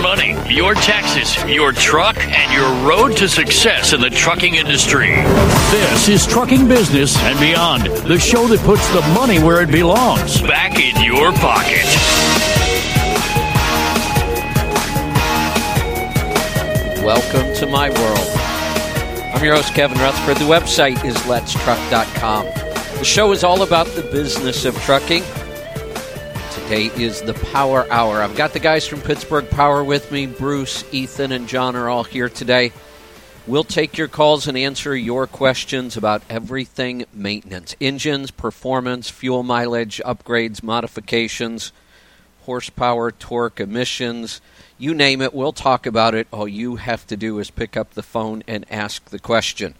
money, your taxes, your truck, and your road to success in the trucking industry. This is Trucking Business and Beyond, the show that puts the money where it belongs back in your pocket. Welcome to my world. I'm your host, Kevin Rutherford. The website is letstruck.com. The show is all about the business of trucking. Today is the Power Hour. I've got the guys from Pittsburgh Power with me. Bruce, Ethan, and John are all here today. We'll take your calls and answer your questions about everything maintenance engines, performance, fuel mileage, upgrades, modifications, horsepower, torque, emissions you name it, we'll talk about it. All you have to do is pick up the phone and ask the question.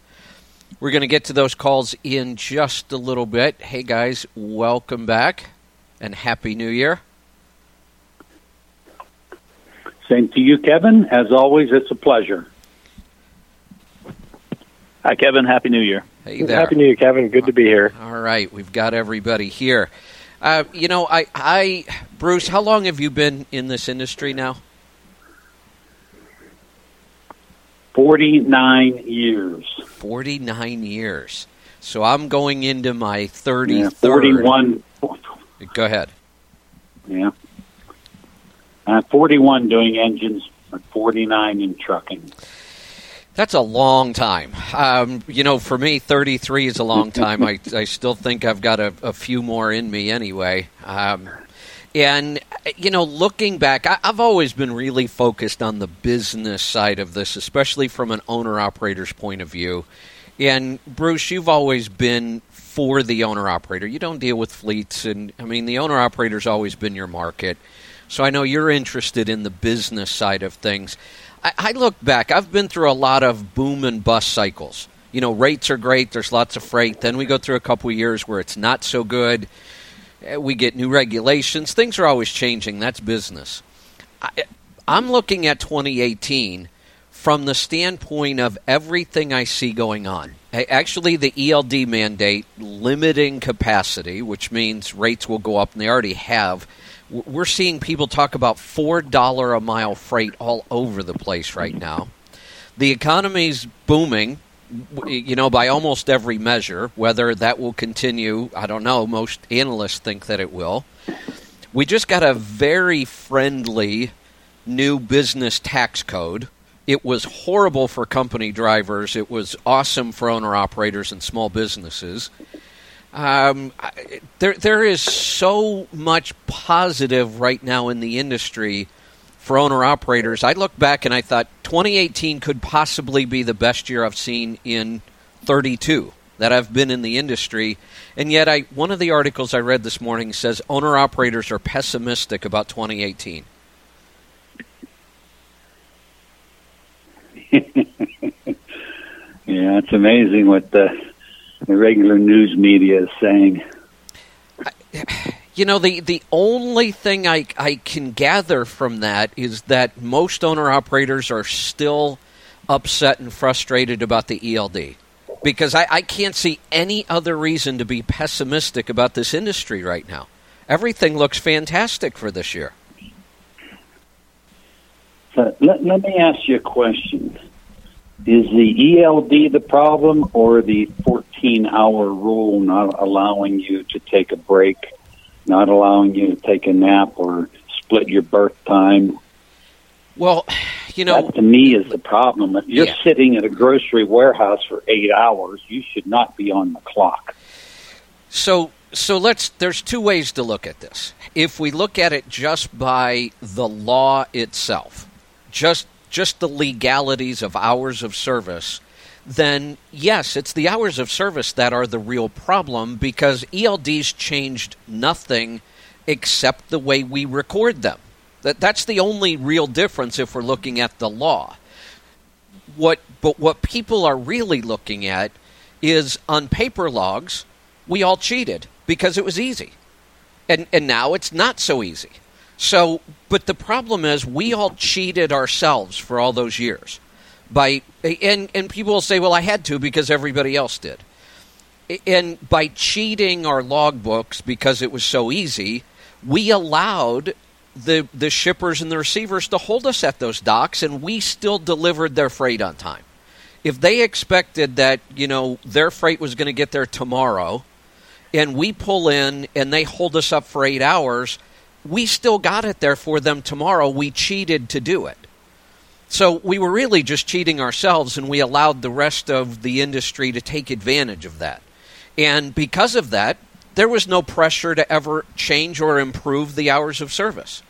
We're going to get to those calls in just a little bit. Hey, guys, welcome back and Happy New Year. Same to you, Kevin. As always, it's a pleasure. Hi, Kevin. Happy New Year. Hey there. Happy New Year, Kevin. Good to be here. All right, we've got everybody here. Uh, you know, I, I, Bruce, how long have you been in this industry now? 49 years. 49 years. So I'm going into my 33rd. Yeah, 41. Go ahead. Yeah. Uh, 41 doing engines, 49 in trucking. That's a long time. Um, you know, for me, 33 is a long time. I, I still think I've got a, a few more in me anyway. Um, and, you know, looking back, I, have always been really focused on the business side of this, especially from an owner operator's point of view. And, Bruce, you've always been for the owner operator. You don't deal with fleets. And, I mean, the owner operator's always been your market. So I know you're interested in the business side of things. I, I look back, I've been through a lot of boom and bust cycles. You know, rates are great, there's lots of freight. Then we go through a couple of years where it's not so good uh, we get new regulations. Things are always changing. That's business. I, I'm looking at 2018 from the standpoint of everything I see going on. Actually, the ELD mandate limiting capacity, which means rates will go up, and they already have. We're seeing people talk about $4 a mile freight all over the place right mm-hmm. now. The economy's booming you know, by almost every measure. Whether that will continue, I don't know. Most analysts think that it will. We just got a very friendly new business tax code. It was horrible for company drivers. It was awesome for owner operators and small businesses. Um, there, there is so much positive right now in the industry for owner operators, I look back and I thought 2018 could possibly be the best year I've seen in 32 that I've been in the industry. And yet, I one of the articles I read this morning says owner operators are pessimistic about 2018. yeah, it's amazing what the, the regular news media is saying. You know, the, the only thing I, I can gather from that is that most owner operators are still upset and frustrated about the ELD. Because I, I can't see any other reason to be pessimistic about this industry right now. Everything looks fantastic for this year. So let, let me ask you a question. Is the ELD the problem or the 14 hour rule not allowing you to take a break not allowing you to take a nap or split your berth time. Well, you know, that to me is the problem. If you're yeah. sitting at a grocery warehouse for eight hours, you should not be on the clock. So, so let's. There's two ways to look at this. If we look at it just by the law itself, just just the legalities of hours of service, then yes, it's the hours of service that are the real problem because ELDs changed nothing except the way we record them. That that's the only real difference if we're looking at the law. What but what people are really looking at is on paper logs, we all cheated because it was easy. And and now it's not so easy. So but the problem is we all cheated ourselves for all those years by and and people will say, "Well, I had to because everybody else did." And by cheating our logbooks because it was so easy, we allowed the the shippers and the receivers to hold us at those docks, and we still delivered their freight on time. If they expected that you know their freight was going to get there tomorrow, and we pull in and they hold us up for eight hours, we still got it there for them tomorrow. We cheated to do it. So we were really just cheating ourselves, and we allowed the rest of the industry to take advantage of that. And because of that, there was no pressure to ever change or improve the hours of service.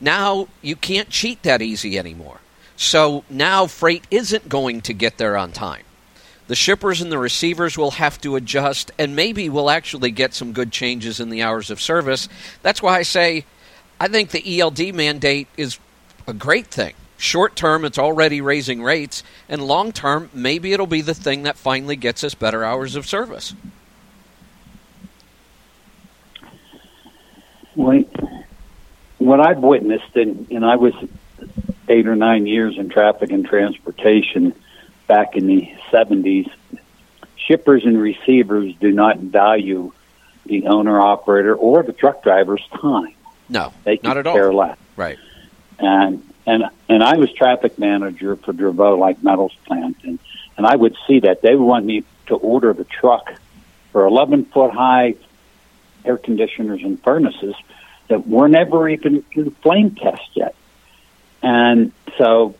Now you can't cheat that easy anymore. So now freight isn't going to get there on time. The shippers and the receivers will have to adjust, and maybe we'll actually get some good changes in the hours of service. That's why I say I think the ELD mandate is a great thing. Short term, it's already raising rates, and long term, maybe it'll be the thing that finally gets us better hours of service. What I've witnessed, and, and I was eight or nine years in traffic and transportation back in the 70s, shippers and receivers do not value the owner operator or the truck driver's time. No, they not at care all. less. Right. And and and I was traffic manager for Dravot like metals plant, and and I would see that they would want me to order the truck for 11 foot high air conditioners and furnaces that were never even flame test yet. And so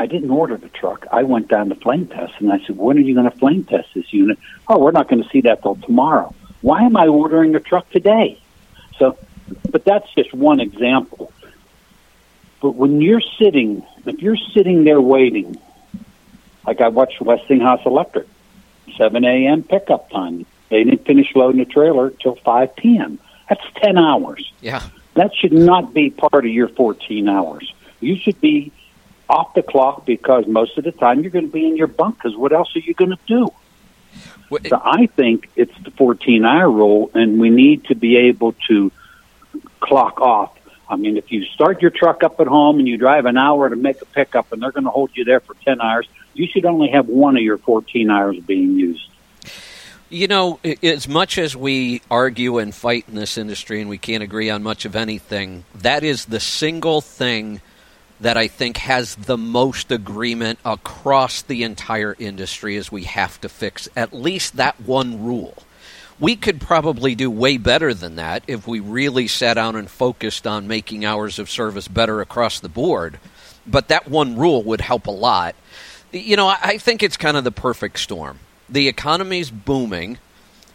I didn't order the truck. I went down to flame test and I said, When are you going to flame test this unit? Oh, we're not going to see that till tomorrow. Why am I ordering the truck today? So, but that's just one example. But when you're sitting, if you're sitting there waiting, like I watched Westinghouse Electric, 7 a.m. pickup time. They didn't finish loading the trailer till 5 p.m. That's 10 hours. Yeah. That should not be part of your 14 hours. You should be off the clock because most of the time you're going to be in your bunk because what else are you going to do? Well, So I think it's the 14 hour rule, and we need to be able to clock off. I mean, if you start your truck up at home and you drive an hour to make a pickup and they're going to hold you there for 10 hours, you should only have one of your 14 hours being used. You know, as much as we argue and fight in this industry and we can't agree on much of anything, that is the single thing that I think has the most agreement across the entire industry is we have to fix at least that one rule. We could probably do way better than that if we really sat down and focused on making hours of service better across the board. But that one rule would help a lot. You know, I think it's kind of the perfect storm. The economy's booming.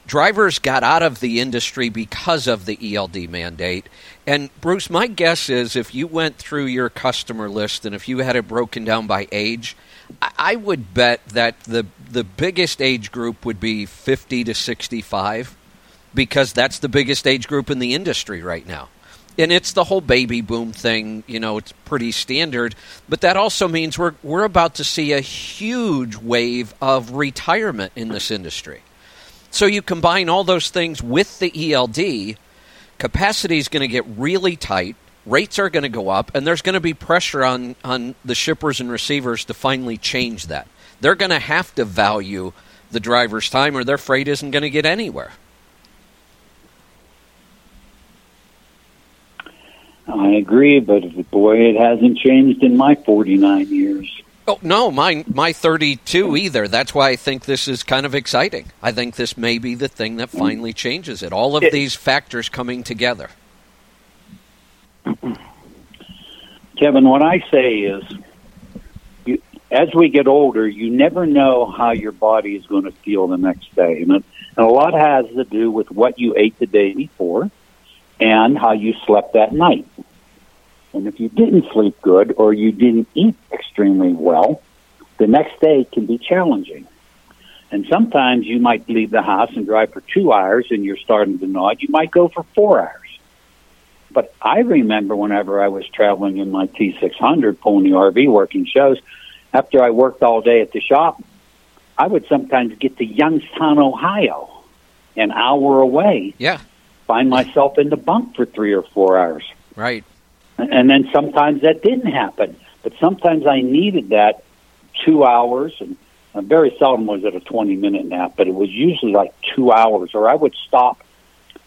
Drivers got out of the industry because of the ELD mandate. And Bruce, my guess is if you went through your customer list and if you had it broken down by age, I- would bet that the the biggest age group would be 50 to 65 because that's the biggest age group in the industry right now. And it's the whole baby boom thing, you know, it's pretty standard, but that also means we're we're about to see a huge wave of retirement in this industry. So you combine all those things with the ELD, capacity is going to get really tight, rates are going to go up, and there's going to be pressure on, on the shippers and receivers to finally change that. They're going to have to value the driver's time, or their freight isn't going to get anywhere. I agree, but boy, it hasn't changed in my 49 years. Oh no, my my 32 either. That's why I think this is kind of exciting. I think this may be the thing that finally changes it. All of It- these factors coming together. Kevin, what I say is, you, as we get older, you never know how your body is going to feel the next day, and, it, and a lot has to do with what you ate the day before and how you slept that night. And if you didn't sleep good or you didn't eat extremely well, the next day can be challenging. And sometimes you might leave the house and drive for two hours and you're starting to nod. You might go for four hours. But I remember whenever I was traveling in my T600 pulling the RV working shows, after I worked all day at the shop, I would sometimes get to Youngstown, Ohio, an hour away, Yeah, find myself in the bunk for three or four hours. right. And then sometimes that didn't happen. But sometimes I needed that two hours, and, and very seldom was it a 20 minute nap, but it was usually like two hours, or I would stop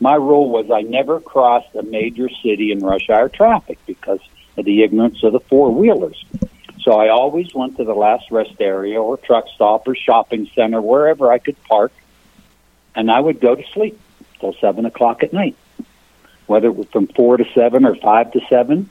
my rule was I never crossed a major city in rush hour traffic because of the ignorance of the four wheelers. So I always went to the last rest area or truck stop or shopping center, wherever I could park, and I would go to sleep till seven o'clock at night, whether it was from four to seven or five to seven.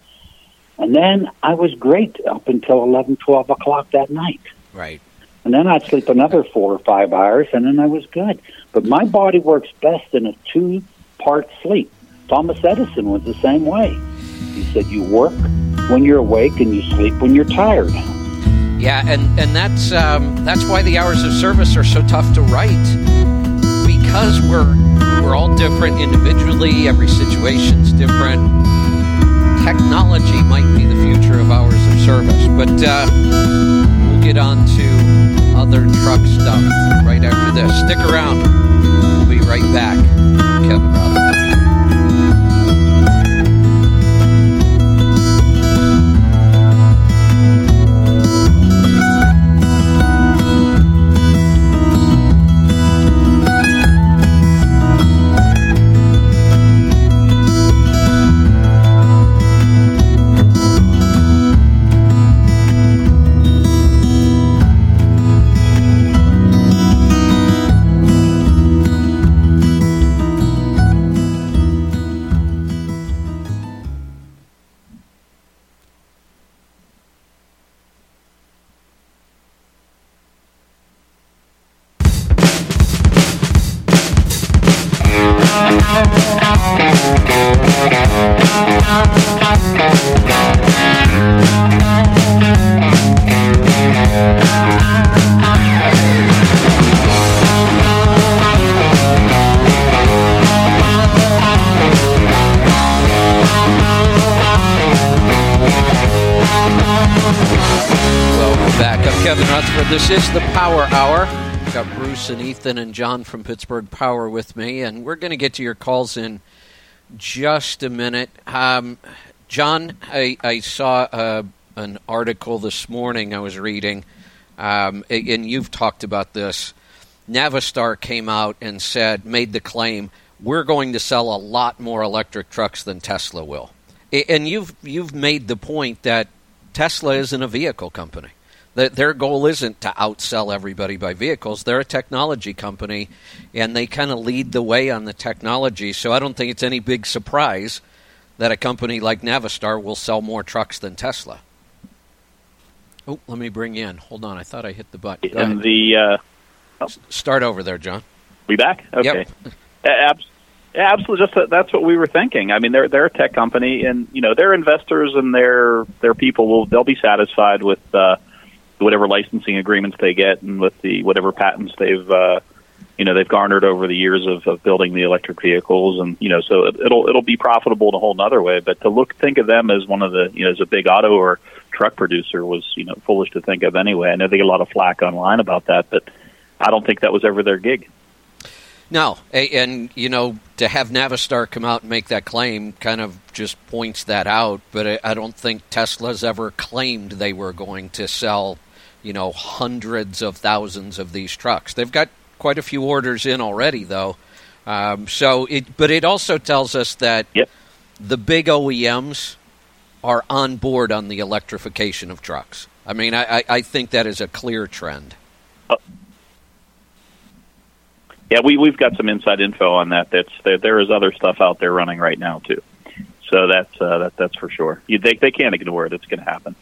And then I was great up until eleven, twelve o'clock that night. Right. And then I'd sleep another four or five hours, and then I was good. But my body works best in a two part sleep. Thomas Edison was the same way. He said, You work when you're awake and you sleep when you're tired. Yeah, and and that's um, that's why the hours of service are so tough to write because we're we're all different individually. Every situation's different. Technology might be the future of hours of service, but uh, we'll get on to other truck stuff right after this. Stick around. We'll be right back. Kevin Rutherford. This is the Power Hour. Got Bruce and Ethan and John from Pittsburgh Power with me, and we're going to get to your calls in just a minute. Um, John, I, I saw uh, an article this morning I was reading, um, and you've talked about this. Navistar came out and said, made the claim, we're going to sell a lot more electric trucks than Tesla will. And you've you've made the point that Tesla isn't a vehicle company. Their goal isn't to outsell everybody by vehicles. They're a technology company, and they kind of lead the way on the technology. So I don't think it's any big surprise that a company like Navistar will sell more trucks than Tesla. Oh, let me bring in. Hold on, I thought I hit the button. And the uh, S- Start over there, John. we back? Okay. Yep. Absolutely. Just that, that's what we were thinking. I mean, they're they're a tech company, and you know, their investors and their their people will they'll be satisfied with uh, whatever licensing agreements they get and with the whatever patents they've uh, you know they've garnered over the years of, of building the electric vehicles, and you know, so it, it'll it'll be profitable in a whole nother way. But to look think of them as one of the you know as a big auto or truck producer was you know foolish to think of anyway. I know they get a lot of flack online about that, but I don't think that was ever their gig. No, and you know to have Navistar come out and make that claim kind of just points that out. But I, I don't think Tesla's ever claimed they were going to sell, you know, hundreds of thousands of these trucks. They've got quite a few orders in already, though. Um, so it, but it also tells us that Yep. the big OEMs are on board on the electrification of trucks. I mean, I, I, I think that is a clear trend. Yeah, we we've got some inside info on that. That's there, there is other stuff out there running right now too. So that's uh, that that's for sure. You, they they can't ignore it. It's going to happen.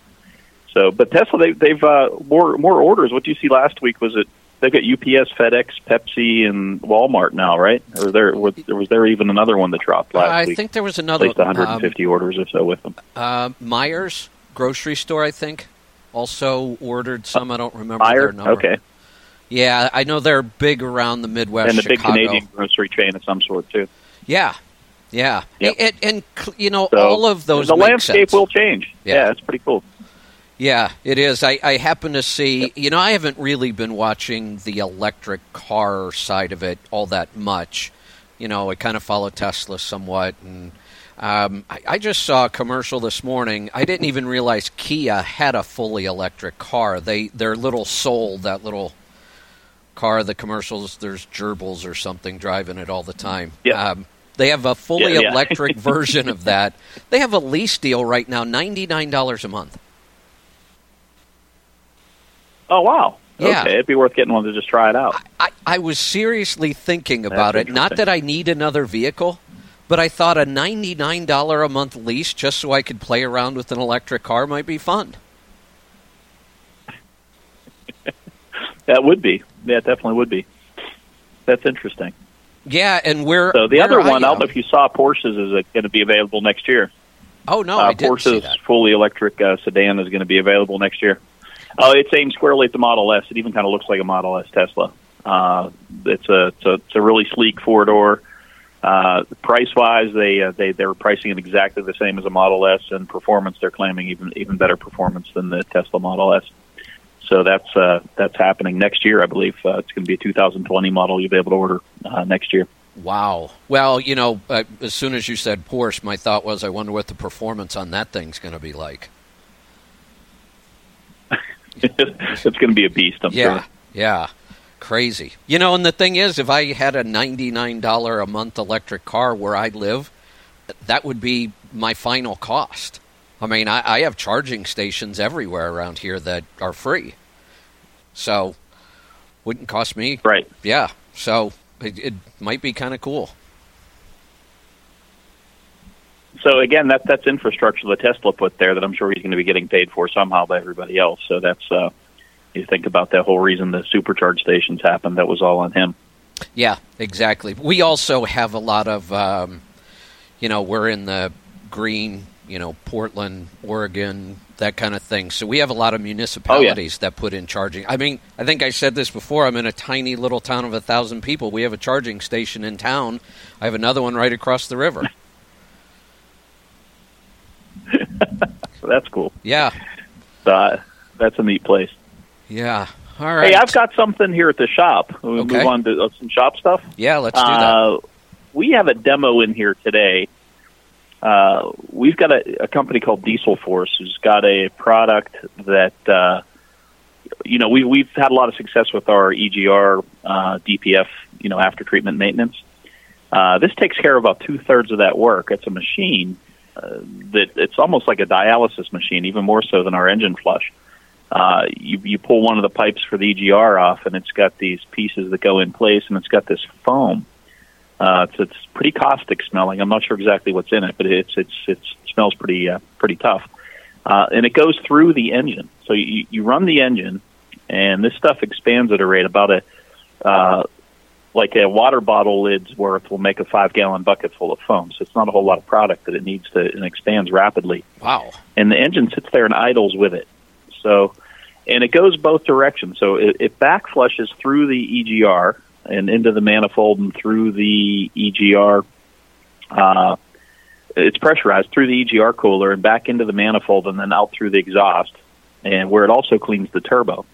So, but Tesla they they've uh, more more orders. What do you see last week? Was it they've got UPS, FedEx, Pepsi, and Walmart now, right? Or there was there was there even another one that dropped last I week? think there was another. At least 150 orders or so with them. Um, uh, Meijer's grocery store, I think, also ordered some. I don't remember Meijer, their number. okay, Yeah, I know they're big around the Midwest. and the big Canadian grocery chain of some sort too. Yeah, yeah, Yep. and, and, you know So all of those. the landscape sense. will change. Yeah. Yeah, it's pretty cool. Yeah, it is. I, I happen to see, you know, I haven't really been watching the electric car side of it all that much. You know, I kind of follow Tesla somewhat, and um, I, I just saw a commercial this morning. I didn't even realize Kia had a fully electric car. They their little Soul, that little car, the commercials. There's gerbils or something driving it all the time. Yeah. Um, They have a fully Yeah, yeah. electric version of that. They have a lease deal right now, ninety nine dollars a month. Oh wow. Yeah. Okay, it'd be worth getting one to just try it out. I, I was seriously thinking about That's it. Not that I need another vehicle, but I thought a ninety nine dollar a month lease just so I could play around with an electric car might be fun. That would be. Yeah, it definitely would be. That's interesting. Yeah, and where So the where other one, I, I don't know if you saw Porsche's is going to be available next year. Oh no, uh, I didn't see Porsche's fully electric uh, sedan is going to be available next year. Oh, it's aimed squarely at the Model S. It even kind of looks like a Model S Tesla. Uh, it's a it's a, it's a really sleek four door. Uh, price wise, they uh, they they were pricing it exactly the same as a Model S, and performance they're claiming even even better performance than the Tesla Model S. So that's uh, that's happening next year, I believe. Uh, it's going to be a 2020 model you'll be able to order uh, next year. Wow. Well, you know, uh, as soon as you said Porsche, my thought was, I wonder what the performance on that thing's going to be like. it's going to be a beast, I'm yeah, sure. yeah, crazy. You know, and the thing is, if I had a ninety-nine dollar a month electric car where I live, that would be my final cost. I mean, I, I have charging stations everywhere around here that are free, so wouldn't cost me. Right. Yeah, so it, it might be kind of cool. So again, that that's infrastructure that Tesla put there that I'm sure he's going to be getting paid for somehow by everybody else. So that's uh, you think about that whole reason the supercharge stations happened. That was all on him. Yeah, exactly. We also have a lot of, um, you know, we're in the green, you know, Portland, Oregon, that kind of thing. So we have a lot of municipalities that put in charging. I mean, I think I said this before. I'm in a tiny little town of a thousand people. We have a charging station in town. I have another one right across the river. So that's cool. Yeah, Uh, that's a neat place. yeah. All right. Hey, I've got something here at the shop. We Okay. move on to uh, some shop stuff. Yeah, let's do that. Uh, we have a demo in here today. Uh, we've got a, a company called Diesel Force who's got a product that uh, you know we we've had a lot of success with our EGR uh, DPF you know after treatment maintenance. Uh, this takes care of about two thirds of that work. It's a machine that it's almost like a dialysis machine, even more so than our engine flush. Uh, you, you pull one of the pipes for the EGR off, and it's got these pieces that go in place, and it's got this foam. Uh, it's, it's pretty caustic smelling. I'm not sure exactly what's in it, but it's it's it's it smells pretty uh, pretty tough. Uh, and it goes through the engine. So you, you run the engine, and this stuff expands at a rate about a uh, like a water bottle lid's worth will make a five gallon bucket full of foam. So it's not a whole lot of product that it needs to and expands rapidly wow. and the engine sits there and idles with it. So, and it goes both directions. So it, it back flushes through the EGR and into the manifold and through the EGR. Uh, it's pressurized through the EGR cooler and back into the manifold and then out through the exhaust, and where it also cleans the turbo.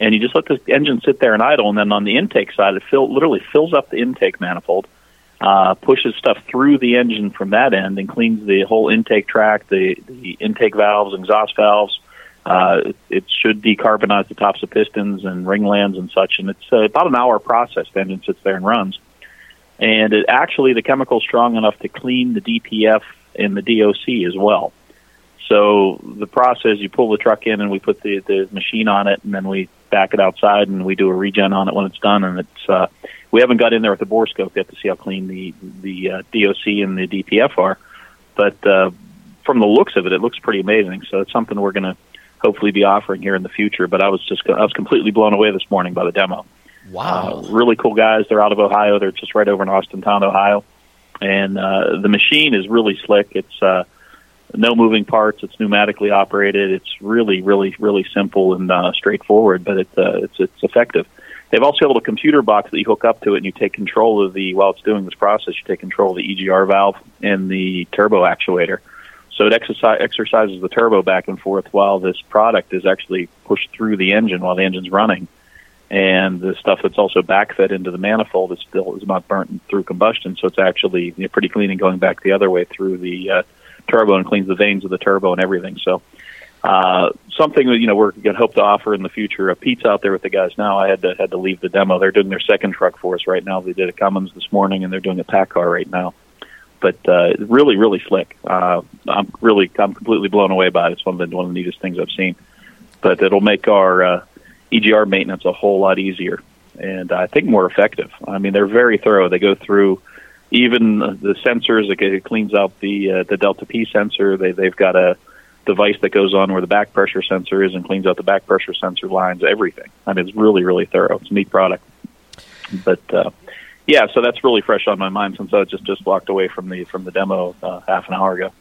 And you just let the engine sit there and idle, and then on the intake side, it fill, literally fills up the intake manifold, uh, pushes stuff through the engine from that end, and cleans the whole intake tract, the, the intake valves, exhaust valves. Uh, it, it should decarbonize the tops of pistons and ring lands and such, and it's uh, about an hour process. The engine sits there and runs, and it actually the chemical's strong enough to clean the DPF and the DOC as well. So the process, you pull the truck in and we put the, the machine on it and then we back it outside and we do a regen on it when it's done. And it's, uh, we haven't got in there with the bore scope yet to see how clean the, the, uh, DOC and the DPF are. But, uh, from the looks of it, it looks pretty amazing. So it's something we're going to hopefully be offering here in the future. But I was just, I was completely blown away this morning by the demo. Wow. Uh, really cool guys. They're out of Ohio. They're just right over in Austintown, Ohio. And uh, the machine is really slick. It's uh, no moving parts. It's pneumatically operated. It's really, really, really simple and uh, straightforward, but it's uh, it's it's effective. They've also built a computer box that you hook up to it, and you take control of the while it's doing this process. You take control of the EGR valve and the turbo actuator. So it exercise, exercises the turbo back and forth while this product is actually pushed through the engine while the engine's running and the stuff that's also backfed into the manifold is still is not burnt through combustion, so it's actually you know, pretty clean and going back the other way through the uh, turbo and cleans the vanes of the turbo and everything. So uh, something that you know we're going to hope to offer in the future. Uh, Pete's out there with the guys now. I had to had to leave the demo. They're doing their second truck for us right now. They did a Cummins this morning, and they're doing a PACCAR right now. but uh, really, really slick. Uh, I'm really, I'm completely blown away by it. It's one of the one of the neatest things I've seen. But it'll make our uh, EGR maintenance a whole lot easier, and I think more effective. I mean, they're very thorough. They go through even the sensors. It cleans out the uh, the delta P sensor. They they've got a device that goes on where the back pressure sensor is and cleans out the back pressure sensor lines. Everything. I mean, it's really really thorough. It's a neat product. But uh, yeah, so that's really fresh on my mind since I just just walked away from the from the demo uh, half an hour ago.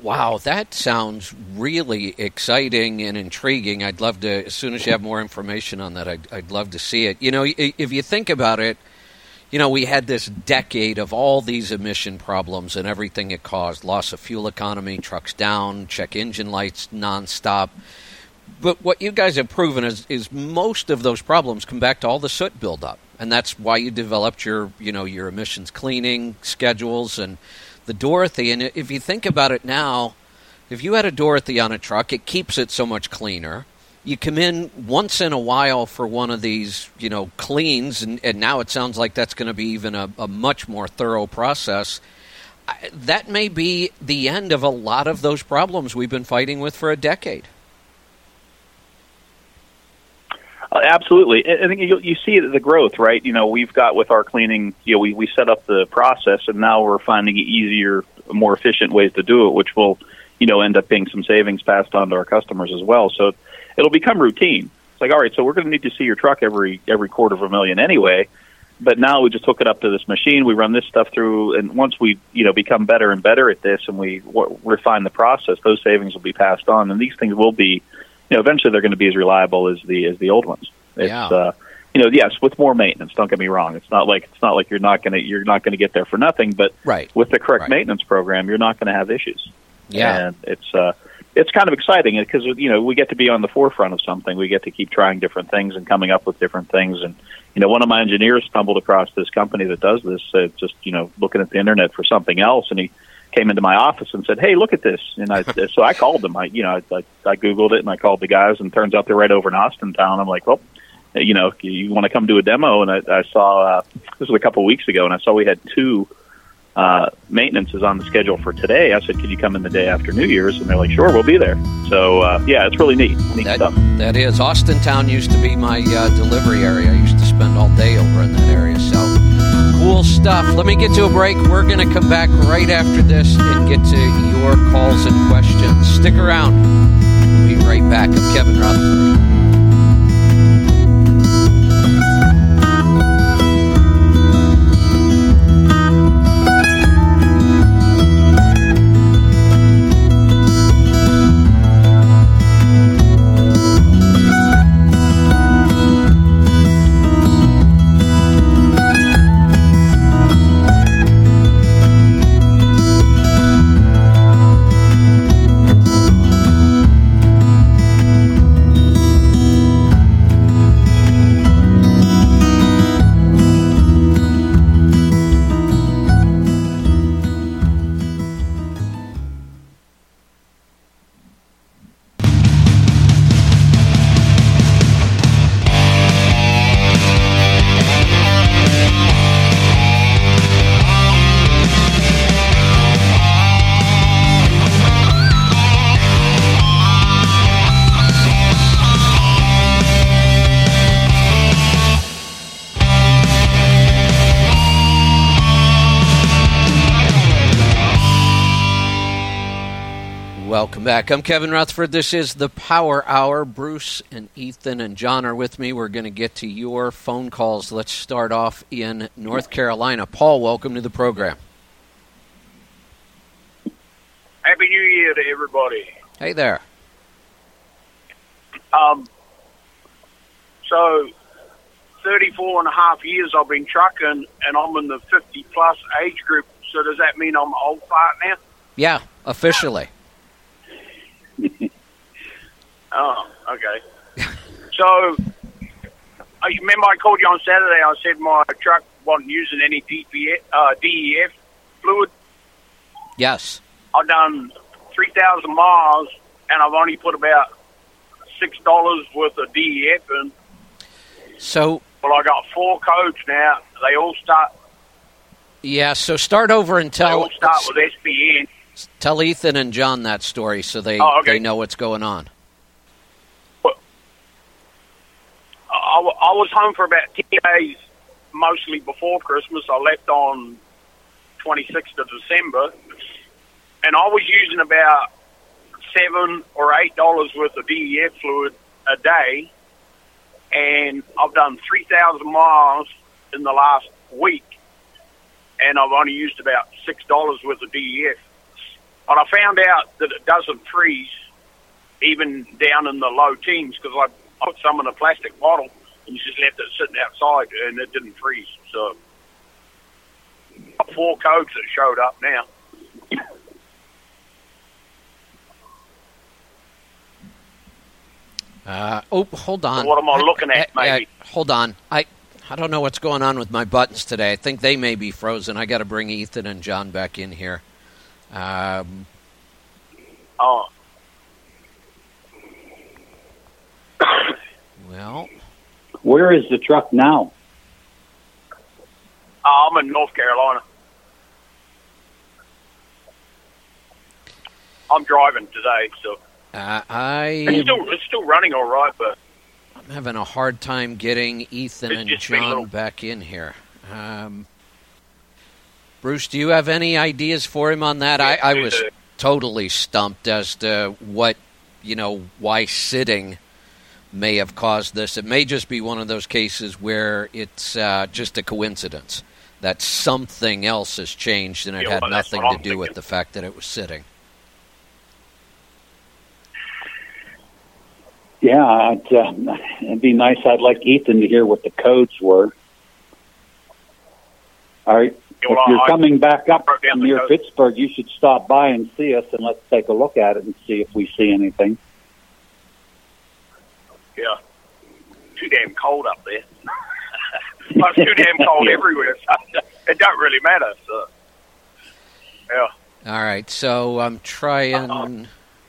Wow, that sounds really exciting and intriguing. I'd love to, as soon as you have more information on that, I'd, I'd love to see it. You know, if you think about it, you know, we had this decade of all these emission problems and everything it caused loss of fuel economy, trucks down, check engine lights nonstop. But what you guys have proven is, is most of those problems come back to all the soot buildup. And that's why you developed your, you know, your emissions cleaning schedules and the Dorothy. And if you think about it now, if you had a Dorothy on a truck, it keeps it so much cleaner. You come in once in a while for one of these, you know, cleans, and, and now it sounds like that's going to be even a, a much more thorough process. That may be the end of a lot of those problems we've been fighting with for a decade. Uh, absolutely, I think you, you see the growth, right? You know, we've got with our cleaning, you know, we we set up the process, and now we're finding easier, more efficient ways to do it, which will, you know, end up being some savings passed on to our customers as well. So it'll become routine. It's like, all right, so we're going to need to see your truck every every quarter of a million anyway, but now we just hook it up to this machine. We run this stuff through, and once we, you know, become better and better at this, and we w- refine the process, those savings will be passed on, and these things will be you know, eventually they're going to be as reliable as the as the old ones. It's, yeah. Uh, you know, yes, with more maintenance. Don't get me wrong. It's not like it's not like you're not going to you're not going to get there for nothing. But right. with the correct right. maintenance program, you're not going to have issues. Yeah, and it's uh, it's kind of exciting because you know we get to be on the forefront of something. We get to keep trying different things and coming up with different things. And you know, one of my engineers stumbled across this company that does this. Uh, just you know, looking at the internet for something else, and he came into my office and said, "Hey, look at this!" And I so I called them. I you know I, I I googled it and I called the guys, and turns out they're right over in Austintown. I'm like, well, you know, you want to come do a demo? And I, I saw uh, this was a couple of weeks ago, and I saw we had two uh, is on the schedule for today. I said, "Can you come in the day after New Year's?" And they're like, "Sure, we'll be there." So uh, yeah, it's really neat. Neat that, stuff. That is Austintown used to be my uh, delivery area. I used to spend all day over in that area. So cool stuff. Let me get to a break. We're going to come back right after this and get to your calls and questions. Stick around. We'll be right back. I'm Kevin Rutherford. Welcome back. I'm Kevin Rutherford. This is the Power Hour. Bruce and Ethan and John are with me. We're going to get to your phone calls. Let's start off in North Carolina. Paul, welcome to the program. Happy New Year to everybody. Hey there. Um, so, 34 and a half years I've been trucking, and I'm in the 50 plus age group. So, does that mean I'm old fart now? Yeah, officially. Oh, okay. so, I remember I called you on Saturday. I said my truck wasn't using any DPF, uh, DEF fluid. Yes. I've done 3,000 miles, and I've only put about $6 worth of DEF in. So, Well, I got four codes now. They all start Yeah, so start over and They tell all start with SPN. Tell Ethan and John that story so they Oh, okay. they know what's going on. I, I was home for about 10 days, mostly before Christmas. I left on 26th of December, and I was using about seven or eight dollars worth of DEF fluid a day, and I've done 3,000 miles in the last week, and I've only used about six dollars worth of DEF. And I found out that it doesn't freeze even down in the low teens because I put some in a plastic bottle and just left it sitting outside and it didn't freeze. So four codes that showed up now. Uh, oh, hold on. What am I looking at, Uh, uh, maybe? hold on. I I don't know what's going on with my buttons today. I think they may be frozen. I got to bring Ethan and John back in here. Um, Oh, well, Where is the truck now? uh, I'm in North Carolina. I'm driving today, so uh, I it's still it's still running all right, but I'm having a hard time getting Ethan and just John little- back in here. Um, Bruce, do you have any ideas for him on that? I, I was totally stumped as to what, you know, why sitting may have caused this. It may just be one of those cases where it's uh, just a coincidence that something else has changed and it Yeah, had well, nothing to I'm do with the fact that it was sitting. Yeah, I'd, uh, it'd be nice. I'd like Ethan to hear what the codes were. All right. Yeah, If you're coming back up wrote down from the near code. Pittsburgh, you should stop by and see us, and let's take a look at it and see if we see anything. yeah, too damn cold up there. it's too damn cold Yeah. everywhere. So it don't really matter. So yeah. All right, so I'm trying. Uh-oh.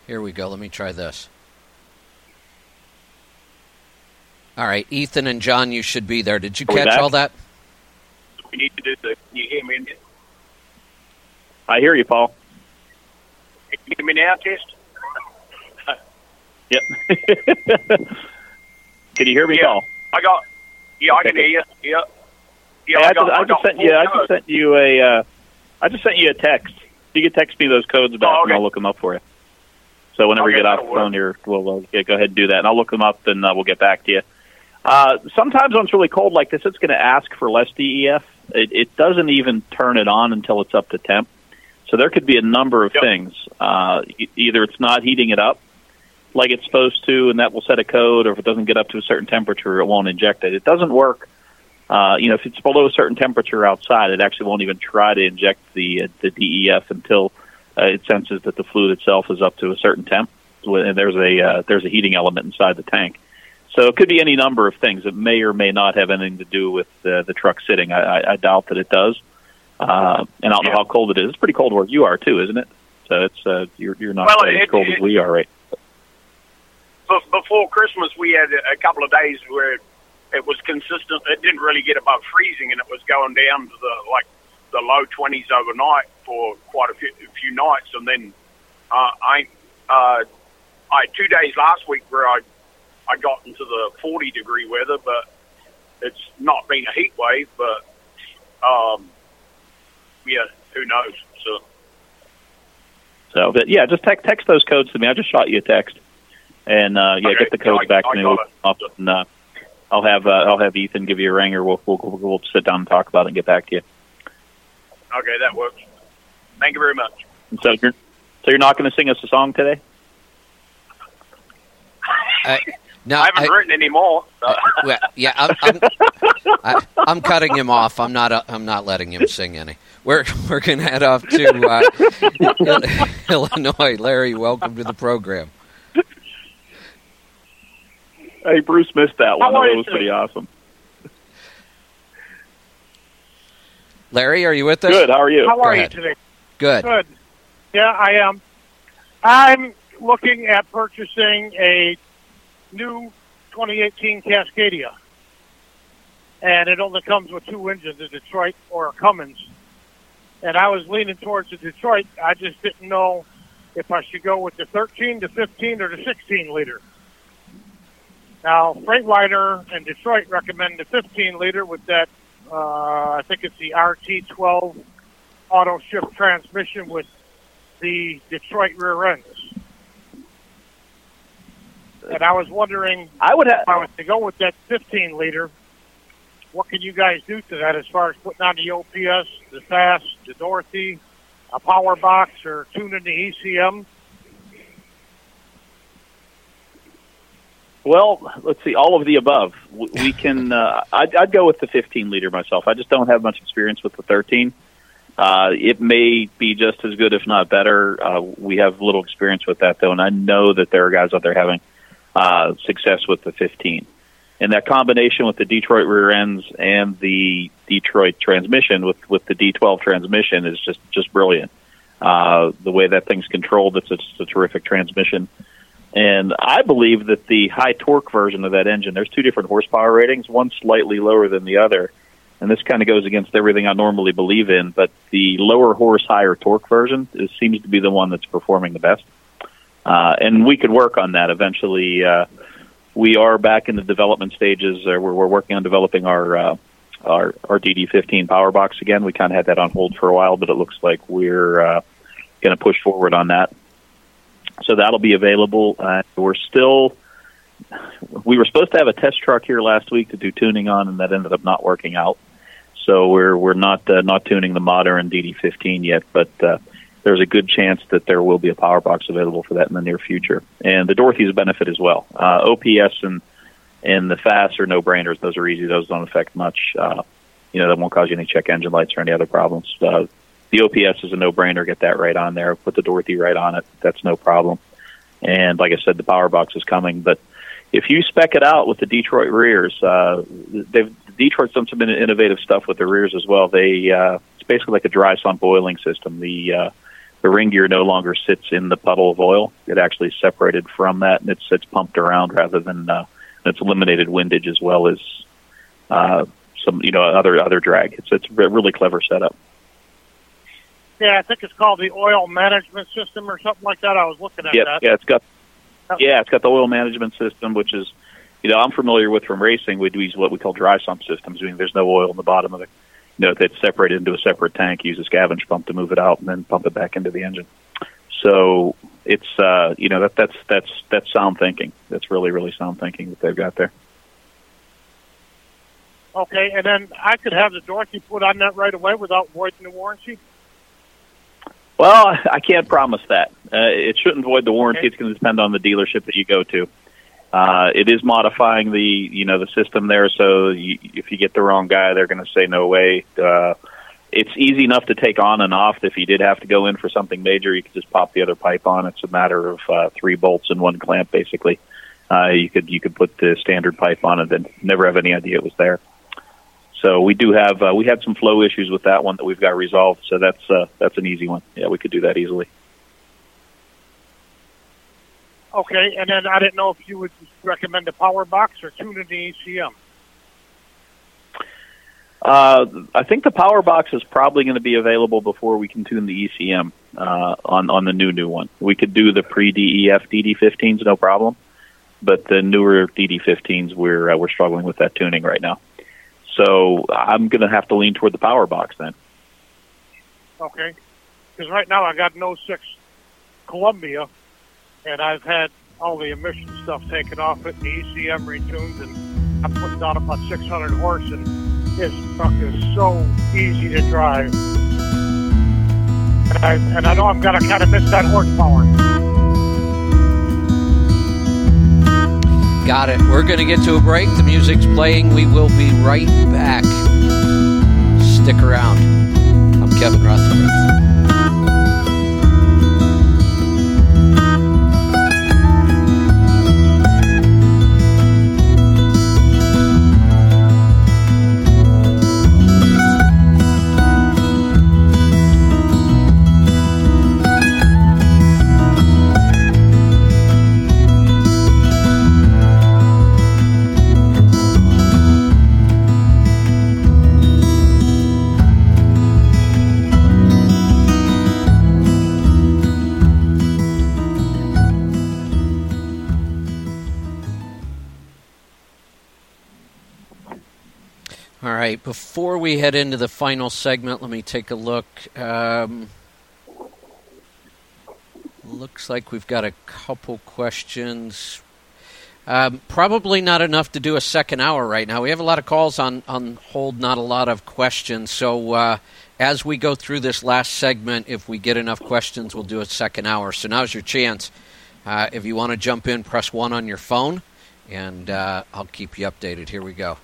Here we go. Let me try this. All right, Ethan and John, you should be there. Did you Are catch all that? We need to do the. Can you hear me? I hear you, Paul. Can you hear me now, Test? Yep. Can you hear me, Yeah. Paul? I got. Yeah, I can hear you. Yeah. Yeah, Hey, I, got, just, I got just sent you. I just sent you a. Uh, I just sent you a text. You can text me those codes back, Oh, and. I'll look them up for you. So whenever Okay, you get off the phone here, we'll uh, yeah, go ahead and do that, and I'll look them up, and uh, we'll get back to you. Uh, sometimes when it's really cold like this, it's going to ask for less DEF. It, it doesn't even turn it on until it's up to temp. So there could be a number of Yep. things. Uh, either it's not heating it up like it's supposed to, and that will set a code, or if it doesn't get up to a certain temperature, it won't inject it. It doesn't work. Uh, you know, if it's below a certain temperature outside, it actually won't even try to inject the uh, the DEF until uh, it senses that the fluid itself is up to a certain temp, and there's a uh, there's a heating element inside the tank. So it could be any number of things. It may or may not have anything to do with uh, the truck sitting. I, I, I doubt that it does. Uh, and I don't know how cold it is. It's pretty cold where you are too, isn't it? So it's uh, you're you're not Well, quite as it- cold as we are, right? Before Christmas, we had a couple of days where it was consistent. It didn't really get above freezing, and it was going down to the like the low twenties overnight for quite a few, a few nights. And then uh, I uh, I had two days last week where I I got into the forty degree weather, but it's not been a heat wave. But um, yeah, who knows? So So, but yeah, just text text those codes to me. I just shot you a text, and uh, yeah, Okay. get the codes I- back I to me. We'll, it. I'll, and, uh, I'll have uh, I'll have Ethan give you a ring, or we'll, we'll we'll we'll sit down and talk about it and get back to you. okay, that works. Thank you very much. And so you're so you're not going to sing us a song today? I, no, I haven't I- written any more. So. well, yeah, I'm, I'm, I, I'm cutting him off. I'm not. Uh, I'm not letting him sing any. We're we're gonna head off to uh, Illinois. Larry, welcome to the program. Hey, Bruce missed that one. That was today? pretty awesome. Larry, are you with us? Good. How are you? Go How are you ahead. today? Good. Good. Yeah, I am. I'm looking at purchasing a new 2018 Cascadia, and it only comes with two engines: a Detroit or a Cummins. and I was leaning towards the Detroit. I just didn't know if I should go with the 13, the 15, or the 16 liter. Now, Freightliner and Detroit recommend the 15 liter with that. Uh, I think it's the DT12 auto shift transmission with the Detroit rear ends. And I was wondering, I would have. if I was to go with that 15 liter, what can you guys do to that as far as putting on the OPS, the FAST, the Dorothy, a power box, or tuning the ECM? Well, let's see, all of the above. We can. Uh, I'd, I'd go with the 15 liter myself. I just don't have much experience with the 13. Uh, it may be just as good, if not better. Uh, we have little experience with that, though, and I know that there are guys out there having uh, success with the 15. And that combination with the Detroit rear ends and the Detroit transmission with with the DT12 transmission is just just brilliant. Uh, the way that thing's controlled, it's just a terrific transmission. And I believe that the high torque version of that engine, there's two different horsepower ratings, one slightly lower than the other. And this kind of goes against everything I normally believe in, but the lower horse, higher torque version is, seems to be the one that's performing the best. Uh, and we could work on that eventually. Uh, we are back in the development stages uh, where we're working on developing our uh, our, our DD15 power box again. We kind of had that on hold for a while, but it looks like we're uh, going to push forward on that. So that'll be available. Uh, we're still. We were supposed to have a test truck here last week to do tuning on, and that ended up not working out. So we're we're not uh, not tuning the modern DD15 yet, but uh, there's a good chance that there will be a power box available for that in the near future. And the Dorothy's benefit as well. Uh, OPS and and the fast are no brainers. Those are easy. Those don't affect much. Uh, you know, that won't cause you any check engine lights or any other problems. Uh, the OPS is a no brainer. Get that right on there. Put the Dorothy right on it. That's no problem. And like I said, the power box is coming. But if you spec it out with the Detroit rears, uh, they've Detroit's done some innovative stuff with the rears as well. They uh, it's basically like a dry sump oiling system. The uh, the ring gear no longer sits in the puddle of oil. It actually separated from that, and it's it's pumped around rather than uh, it's eliminated windage as well as uh, some you know other other drag. It's it's a really clever setup. Yeah, I think it's called the oil management system or something like that. I was looking at Yeah, that. yeah, it's got yeah, it's got the oil management system, which is you know I'm familiar with from racing. We use what we call dry sump systems. I mean, there's no oil in the bottom of it. You know, it's separated into a separate tank. Use a scavenge pump to move it out, and then pump it back into the engine. So it's uh, you know that that's that's that's sound thinking. That's really really sound thinking that they've got there. Okay, and then I could have the Dorothy put on that right away without voiding the warranty. Well, I can't promise that. Uh, it shouldn't void the warranty. Okay. It's going to depend on the dealership that you go to. Uh, it is modifying the you know the system there, so you, if you get the wrong guy, they're going to say no way. Uh, it's easy enough to take on and off. If you did have to go in for something major, you could just pop the other pipe on. It's a matter of uh, three bolts and one clamp, basically. Uh, you could you could put the standard pipe on and never have any idea it was there. So we do have uh, we had some flow issues with that one that we've got resolved. So that's uh, that's an easy one. Yeah, we could do that easily. Okay, and then I didn't know if you would recommend a power box or tuning the E ECM. Uh, I think the power box is probably going to be available before we can tune the ECM uh, on on the new new one. We could do the pre DEF DD15s, no problem, but the newer DD15s we're uh, we're struggling with that tuning right now. So I'm going to have to lean toward the power box then. Okay, because right now I got no 06 Columbia, and I've had all the emission stuff taken off it, and the ECM retuned, and I'm putting down about 600 horse, and this truck is so easy to drive. And I, and I know I'm going to kind of miss that horsepower. Got it. We're going to get to a break. The music's playing. We will be right back. Stick around. I'm Kevin Rutherford. All right. Before we head into the final segment, let me take a look. Um, looks like we've got a couple questions. Um, probably not enough to do a second hour right now. We have a lot of calls on, on hold, not a lot of questions. So uh, as we go through this last segment, if we get enough questions, we'll do a second hour. So now's your chance. Uh, if you want to jump in, press one on your phone, and uh, I'll keep you updated. Here we go.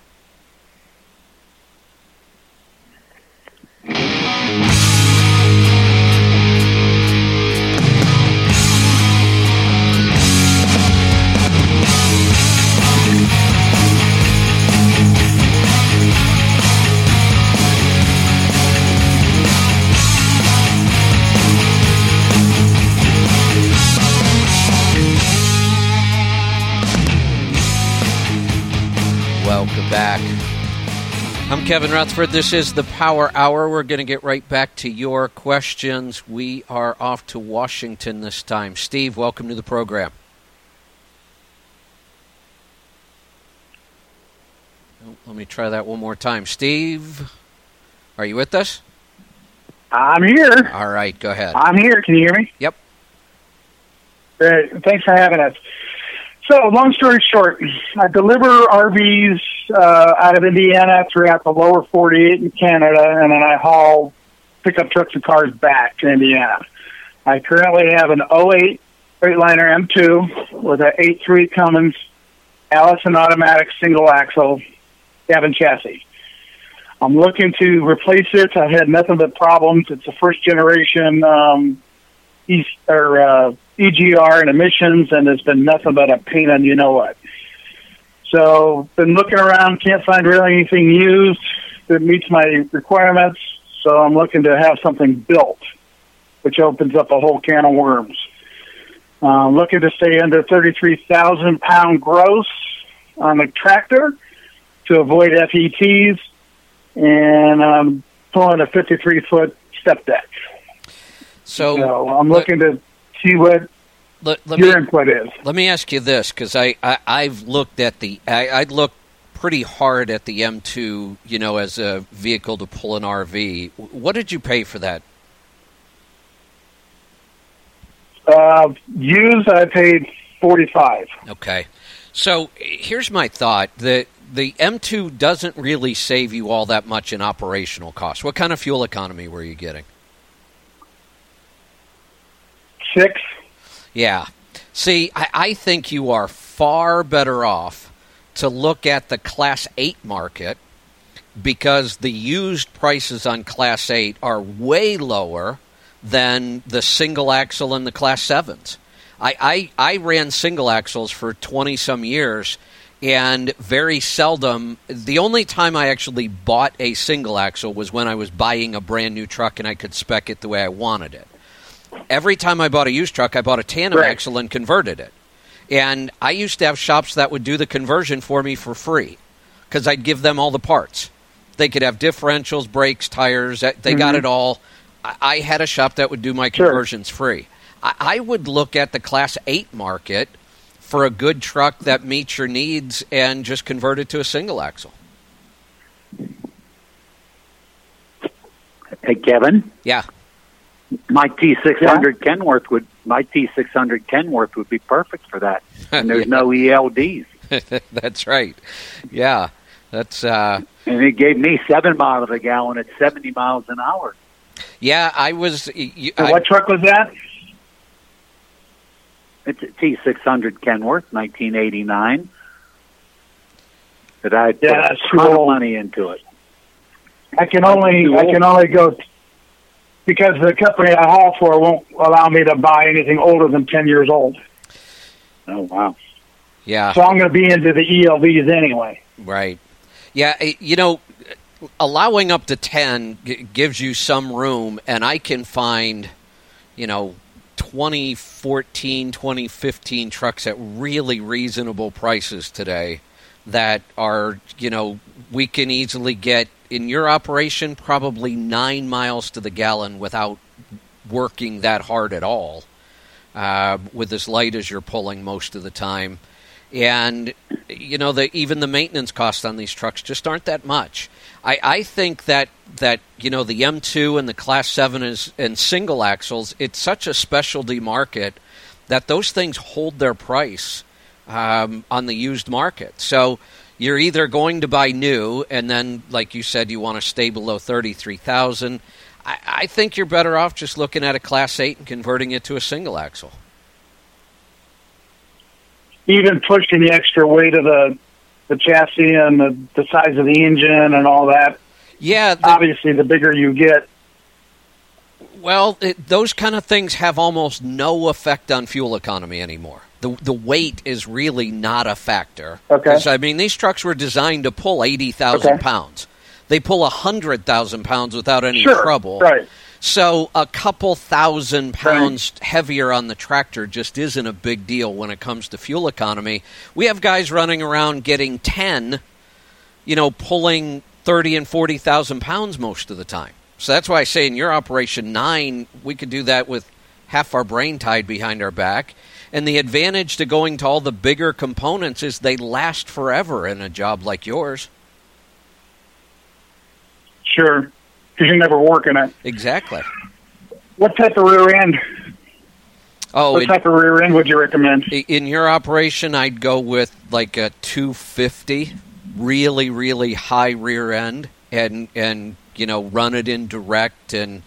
I'm Kevin Rutherford. This is the Power Hour. We're going to get right back to your questions. We are off to Washington this time. Steve, welcome to the program. Oh, let me try that one more time. Steve, are you with us? I'm here. All right, go ahead. I'm here. Can you hear me? Yep. Great. Thanks for having us. So, long story short, I deliver RVs uh, out of Indiana throughout the lower 48 in Canada, and then I haul pickup trucks and cars back to Indiana. I currently have an 08 Freightliner M2 with an 8.3 Cummins Allison automatic single axle cabin chassis. I'm looking to replace it. I've had nothing but problems. It's a first generation um, East, or uh, EGR and emissions, and it's been nothing but a pain on you know what. So, been looking around, can't find really anything used that meets my requirements. So, I'm looking to have something built, which opens up a whole can of worms. Uh, looking to stay under 33,000 pound gross on the tractor to avoid FETs, and I'm pulling a 53 foot step deck. So, So I'm looking to see what let, let your me, input is. let me ask you this because I, I I've looked at the I, I looked pretty hard at the M2, you know, as a vehicle to pull an RV. What did you pay for that? Uh, used, I paid 45. Okay. So here's my thought: the the M2 doesn't really save you all that much in operational costs. What kind of fuel economy were you getting? Six. Yeah. See, I, I think you are far better off to look at the Class 8 market because the used prices on Class 8 are way lower than the single axle and the Class 7s. I, I, I ran single axles for 20 some years, and very seldom, the only time I actually bought a single axle was when I was buying a brand new truck and I could spec it the way I wanted it every time I bought a used truck, I bought a tandem Right. axle and converted it. And I used to have shops that would do the conversion for me for free because I'd give them all the parts. They could have differentials, brakes, tires. They got mm-hmm. it all. I, I had a shop that would do my Sure. conversions free. I, I would look at the Class 8 market for a good truck that meets your needs and just convert it to a single axle. Hey, Kevin, Yeah. My T600 Kenworth would my T600 Kenworth would be perfect for that. And there's Yeah. no ELDs. That's right. Yeah. That's uh And it gave me seven miles a gallon at 70 miles an hour. yeah, I was you, So I- what truck was that? It's a T600 Kenworth, 1989. That I put a that's ton of money into it. I can only I can only go because the company I haul for won't allow me to buy anything older than ten years old. Oh wow! yeah. So I'm going to be into the ELDs anyway. Right. Yeah, eh, you know, allowing up to 10 g- gives you some room, and I can find, you know, 2014, 2015 trucks at really reasonable prices today that are, you know, we can easily get in your operation probably nine miles to the gallon without working that hard at all, uh, with as light as you're pulling most of the time. and you know the even the maintenance costs on these trucks just aren't that much. I, I think that that you know the M2 and the Class Seven is and single axles. It's such a specialty market that those things hold their price um, on the used market. So you're either going to buy new, and then, like you said, you want to stay below thirty-three thousand. I, I think you're better off just looking at a Class Eight and converting it to a single axle. Even pushing the extra weight of the the chassis and the, the size of the engine and all that. Yeah, the, Obviously, the bigger you get, Well, it, those kind of things have almost no effect on fuel economy anymore. The the weight is really not a factor. Okay. I mean, these trucks were designed to pull eighty thousand Okay. pounds. They pull hundred thousand pounds without any sure, trouble. right? So a couple thousand pounds heavier on the tractor just isn't a big deal when it comes to fuel economy. We have guys running around getting ten, you know, pulling thirty and forty thousand pounds most of the time. So that's why I say in your operation nine, we could do that with half our brain tied behind our back. And the advantage to going to all the bigger components is they last forever in a job like yours. Sure, because you're never working it. Exactly. What type of rear end? Oh, what it- type of rear end would you recommend? In your operation, I'd go with like a 250, really, really high rear end, and and you know run it in direct, and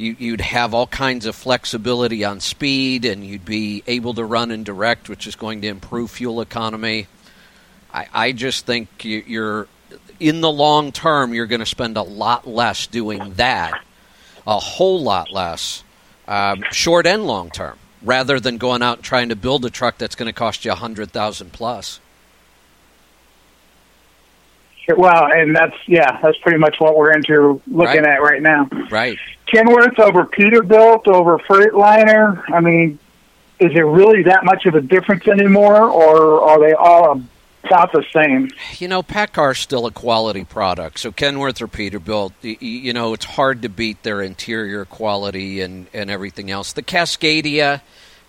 you, you'd have all kinds of flexibility on speed, and you'd be able to run in direct, which is going to improve fuel economy. I, I just think you, you're in the long term, you're going to spend a lot less doing that, a whole lot less, um, short and long term, rather than going out and trying to build a truck that's going to cost you a hundred thousand plus. Well, and that's yeah, that's pretty much what we're into looking Right. at right now. Right. Kenworth over Peterbilt over Freightliner. I mean, is there really that much of a difference anymore, or are they all about the same? You know, PACCAR's still a quality product. So Kenworth or Peterbilt, you know, it's hard to beat their interior quality and, and everything else. The Cascadia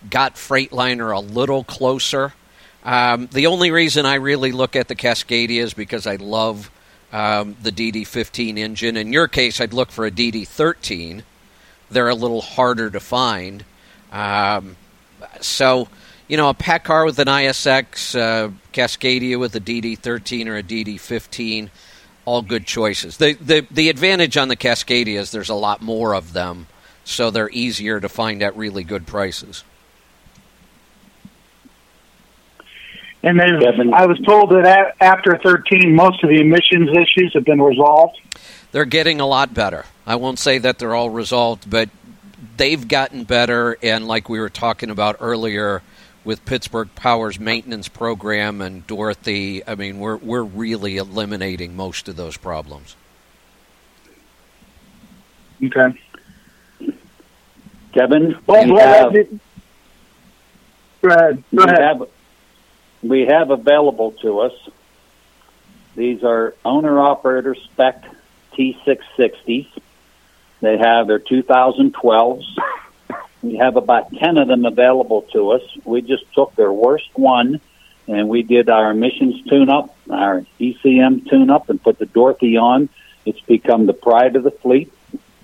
got Freightliner a little closer. Um, the only reason I really look at the Cascadia is because I love um, the DD15 engine. In your case, I'd look for a DD13. They're a little harder to find. Um, so, you know, a PACCAR with an ISX, uh, Cascadia with a DD13 or a DD15, all good choices. The, the the advantage on the Cascadia is there's a lot more of them, so they're easier to find at really good prices. And there's, Kevin. I was told that a- after 13, most of the emissions issues have been resolved. They're getting a lot better. I won't say that they're all resolved, but they've gotten better. And like we were talking about earlier with Pittsburgh Power's maintenance program and Dorothy, I mean, we're we're really eliminating most of those problems. Okay. Kevin, Well, we well, have, that- go ahead. Go we ahead. We have available to us. These are owner operator spec T660s. They have their 2012s. We have about 10 of them available to us. We just took their worst one and we did our emissions tune up, our ECM tune up, and put the Dorothy on. It's become the pride of the fleet.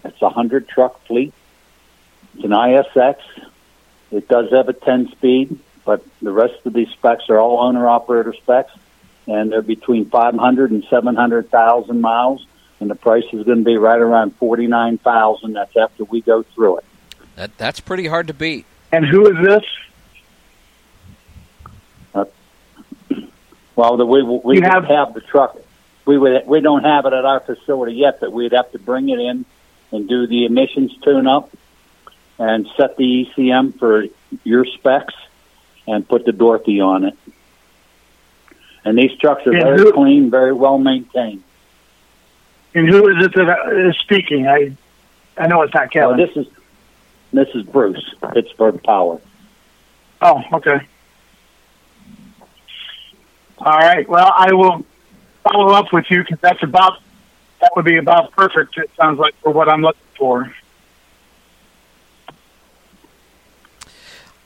It's a 100 truck fleet. It's an ISX. It does have a 10 speed, but the rest of these specs are all owner operator specs, and they're between 500 and 700,000 miles, and the price is going to be right around 49,000. That's after we go through it. That that's pretty hard to beat. And who is this? Uh, well, the, we we You would have- have the truck. We would we don't have it at our facility yet, but we'd have to bring it in and do the emissions tune up and set the ECM for your specs and put the Dorothy on it. And these trucks are And very who- clean, very well maintained. And who is it that uh, is speaking? I I know it's not Oh, this is this is Bruce, Pittsburgh Power. Oh, okay. All right. Well, I will follow up with you because that's about that would be about perfect. It sounds like for what I'm looking for.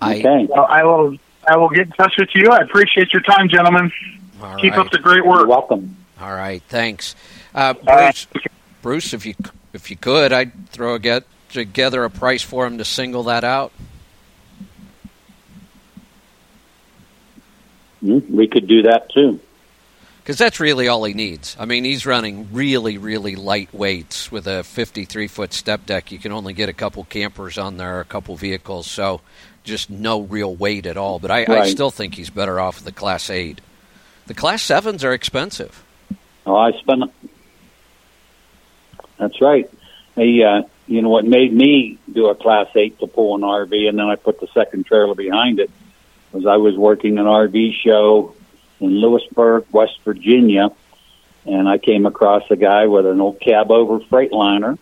I Okay. So I will I will get in touch with you. I appreciate your time, gentlemen. All Keep right. up the great work. You're welcome. All right, thanks, uh, All right. Bruce. Bruce, if you if you could, I'd throw a get together a price for him to single that out. Mm, We could do that too. Because that's really all he needs. I mean, he's running really, really light weights with a 53 foot step deck. You can only get a couple campers on there, a couple vehicles, so just no real weight at all. But I, I still think he's better off with the Class 8. The Class 7s are expensive. Oh, I spent. That's right. Hey, uh, you know what made me do a Class Eight to pull an RV, and then I put the second trailer behind it. Was I was working an RV show in Lewisburg, West Virginia, and I came across a guy with an old cab over Freightliner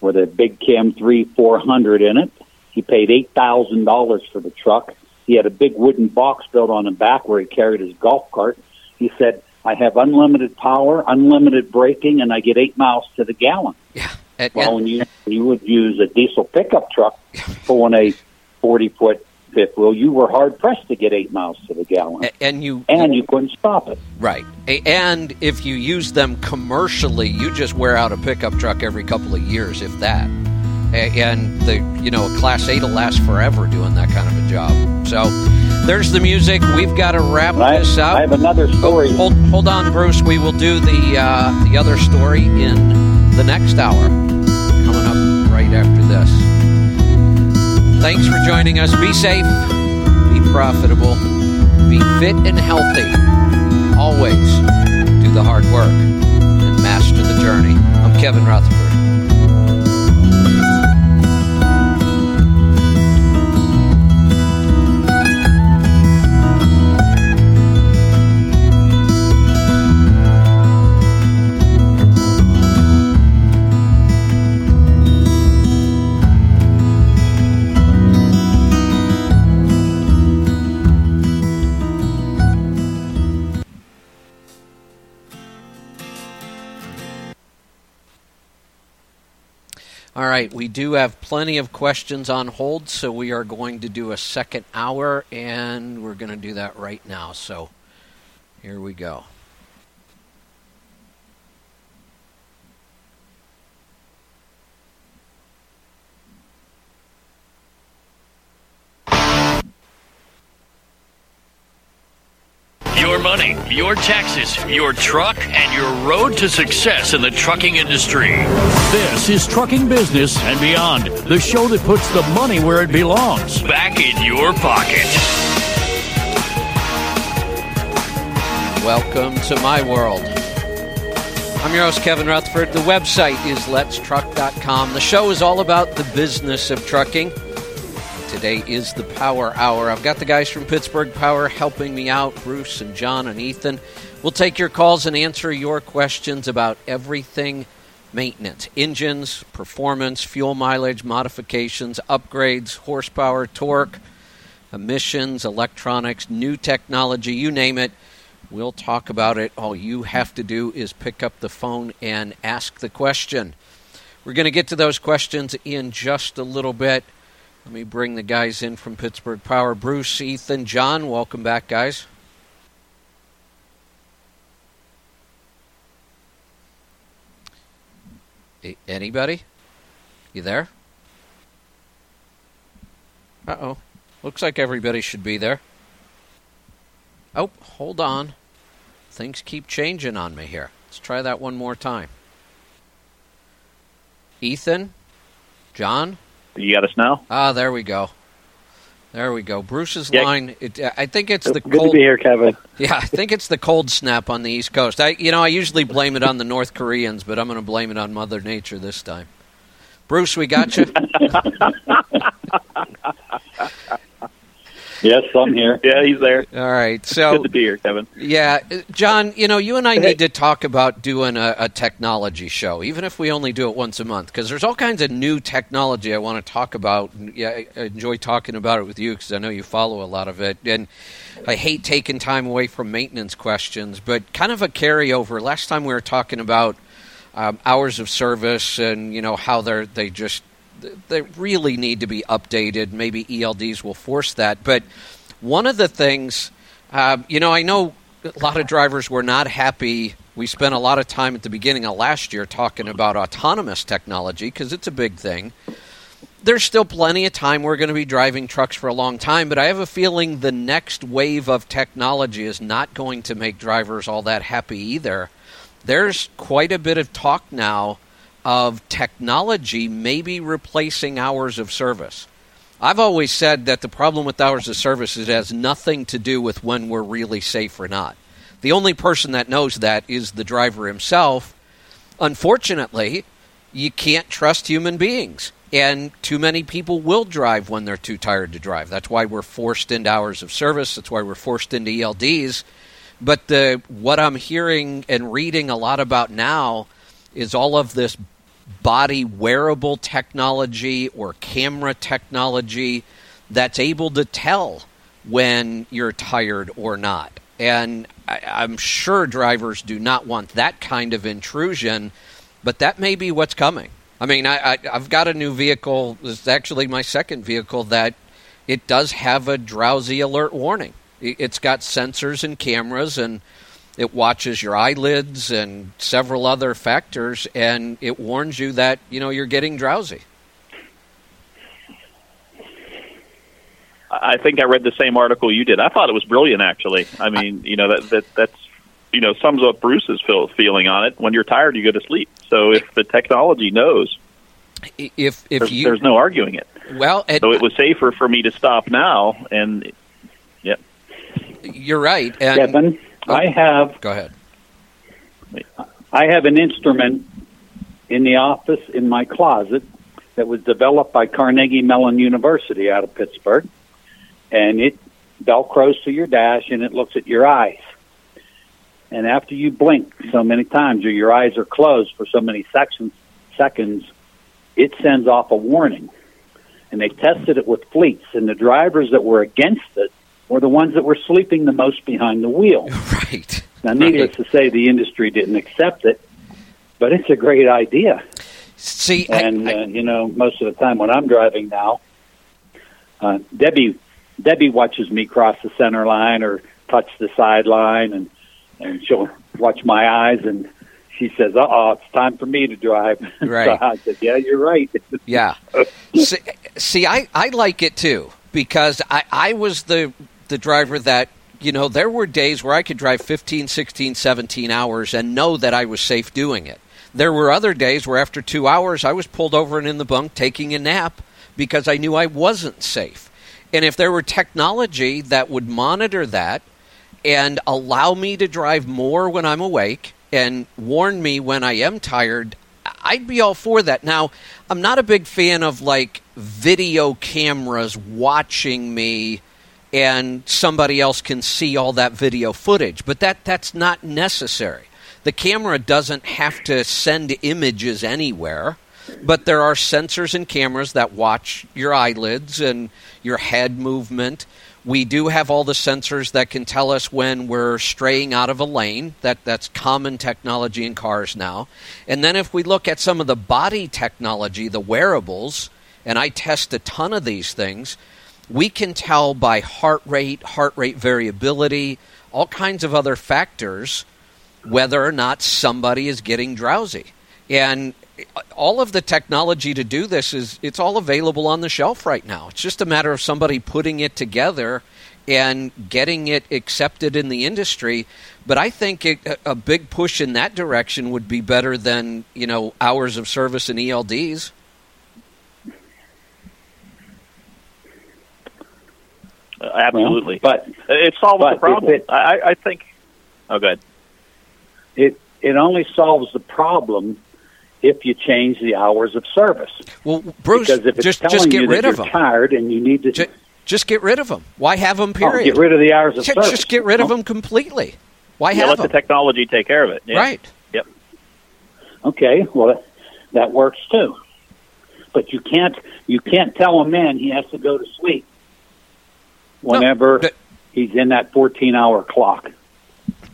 with a big Cam three four hundred in it. He paid eight thousand dollars for the truck. He had a big wooden box built on the back where he carried his golf cart. He said, "I have unlimited power, unlimited braking, and I get eight miles to the gallon." Yeah. And, Well, and- when you you would use a diesel pickup truck pulling a forty foot fifth wheel, you were hard pressed to get eight miles to the gallon, and you and you couldn't stop it. Right. And if you use them commercially, you just wear out a pickup truck every couple of years, if that. A- And the you know a Class Eight will last forever doing that kind of a job. So there's the music. We've got to wrap I, this up. I have another story. Oh, hold hold on, Bruce. We will do the uh, the other story in the next hour, coming up right after this. Thanks for joining us. Be safe, be profitable, be fit and healthy. Always do the hard work and master the journey. I'm Kevin Rutherford. All right, we do have plenty of questions on hold, so we are going to do a second hour, and we're going to do that right now. So here we go. Money, your taxes, your truck, and your road to success in the trucking industry. This is Trucking Business and Beyond, the show that puts the money where it belongs back in your pocket. Welcome to my world. I'm your host, Kevin Rutherford. The website is letstruck.com. The show is all about the business of trucking. Today is the Power Hour. I've got the guys from Pittsburgh Power helping me out Bruce and John and Ethan. We'll take your calls and answer your questions about everything maintenance engines, performance, fuel mileage, modifications, upgrades, horsepower, torque, emissions, electronics, new technology you name it. We'll talk about it. All you have to do is pick up the phone and ask the question. We're going to get to those questions in just a little bit. Let me bring the guys in from Pittsburgh Power. Bruce, Ethan, John, welcome back, guys. Anybody? You there? Uh oh. Looks like everybody should be there. Oh, hold on. Things keep changing on me here. Let's try that one more time. Ethan? John? You got us now? Ah, there we go. There we go. Bruce's Yeah. line. It, I think it's the Good cold. to be here, Kevin. Yeah, I think it's the cold snap on the East Coast. I, you know, I usually blame it on the North Koreans, but I'm going to blame it on Mother Nature this time. Bruce, we got you. Yes, I'm here. Yeah, he's there. All right. So Good to be here, Kevin. Yeah, John, you know, you and I need to talk about doing a, a technology show, even if we only do it once a month, because there's all kinds of new technology I want to talk about. Yeah, I I enjoy talking about it with you because I know you follow a lot of it, and I hate taking time away from maintenance questions, but kind of a carryover. Last time we were talking about um, hours of service and you know how they're they just they really need to be updated. Maybe ELDs will force that, but One of the things, uh, you know, I know a lot of drivers were not happy. We spent a lot of time at the beginning of last year talking about autonomous technology because it's a big thing. There's still plenty of time. We're going to be driving trucks for a long time, but I have a feeling the next wave of technology is not going to make drivers all that happy either. There's quite a bit of talk now of technology maybe replacing hours of service. I've always said that the problem with hours of service is it has nothing to do with when we're really safe or not. The only person that knows that is the driver himself. Unfortunately, you can't trust human beings. And too many people will drive when they're too tired to drive. That's why we're forced into hours of service. That's why we're forced into ELDs. But the what I'm hearing and reading a lot about now is all of this body wearable technology or camera technology that's able to tell when you're tired or not. And I, I'm sure drivers do not want that kind of intrusion, but that may be what's coming. I mean, I, I've got a new vehicle. It's actually my second vehicle that it does have a drowsy alert warning. It's got sensors and cameras, and it watches your eyelids and several other factors, and it warns you that you know you're getting drowsy. I think I read the same article you did. I thought it was brilliant, actually. I mean, you know that that that's you know sums up Bruce's feel, feeling on it. When you're tired, you go to sleep. So if the technology knows, if if there's, you there's no arguing it. well, and So it was safer for me to stop now, and yeah, you're right. And Kevin, I oh. have go ahead. I have an instrument in the office in my closet that was developed by Carnegie Mellon University out of Pittsburgh, and it velcros to your dash and it looks at your eyes. And after you blink so many times or your eyes are closed for so many sections, seconds, it sends off a warning. And they tested it with fleets, and the drivers that were against it were the ones that were sleeping the most behind the wheel. Right. Now, needless to say, the industry didn't accept it, but it's a great idea. See, I- And I- uh, you know, most of the time when I'm driving now, uh, Debbie Debbie watches me cross the center line or touch the sideline, and and she'll watch my eyes, and she says, "Uh oh, it's time for me to drive." Right. so I said, "Yeah, you're right." Yeah. see, see, I, I like it too because I, I was the the driver that you know there were days where I could drive 15, 16, 17 hours and know that I was safe doing it. There were other days where after 2 hours I was pulled over and in the bunk taking a nap because I knew I wasn't safe. And if there were technology that would monitor that and allow me to drive more when I'm awake and warn me when I am tired, I'd be all for that. Now, I'm not a big fan of like video cameras watching me and somebody else can see all that video footage, but that that's not necessary. The camera doesn't have to send images anywhere, but there are sensors and cameras that watch your eyelids and your head movement. We do have all the sensors that can tell us when we're straying out of a lane. That that's common technology in cars now. And then if we look at some of the body technology, the wearables, and I test a ton of these things, we can tell by heart rate, heart rate variability, all kinds of other factors whether or not somebody is getting drowsy. And all of the technology to do this is it's all available on the shelf right now. It's just a matter of somebody putting it together and getting it accepted in the industry. But I think it, a- big push in that direction would be better than you know hours of service and ELDs. Uh, absolutely. But it solves but the problem. it- I, I think. Oh, good. it it only solves the problem if you change the hours of service. Well, Bruce, because if it's just telling just get you rid that of you're them. tired and you need to Ju- just get rid of them. Why have them? Oh, Period. get rid of the hours of Ju- service. Just get rid of them completely. Why Yeah, have let the technology take care of it. Yeah. Right. Yep. Okay, well that, that works too. But you can't you can't tell a man he has to go to sleep whenever but- he's in that 14 hour clock.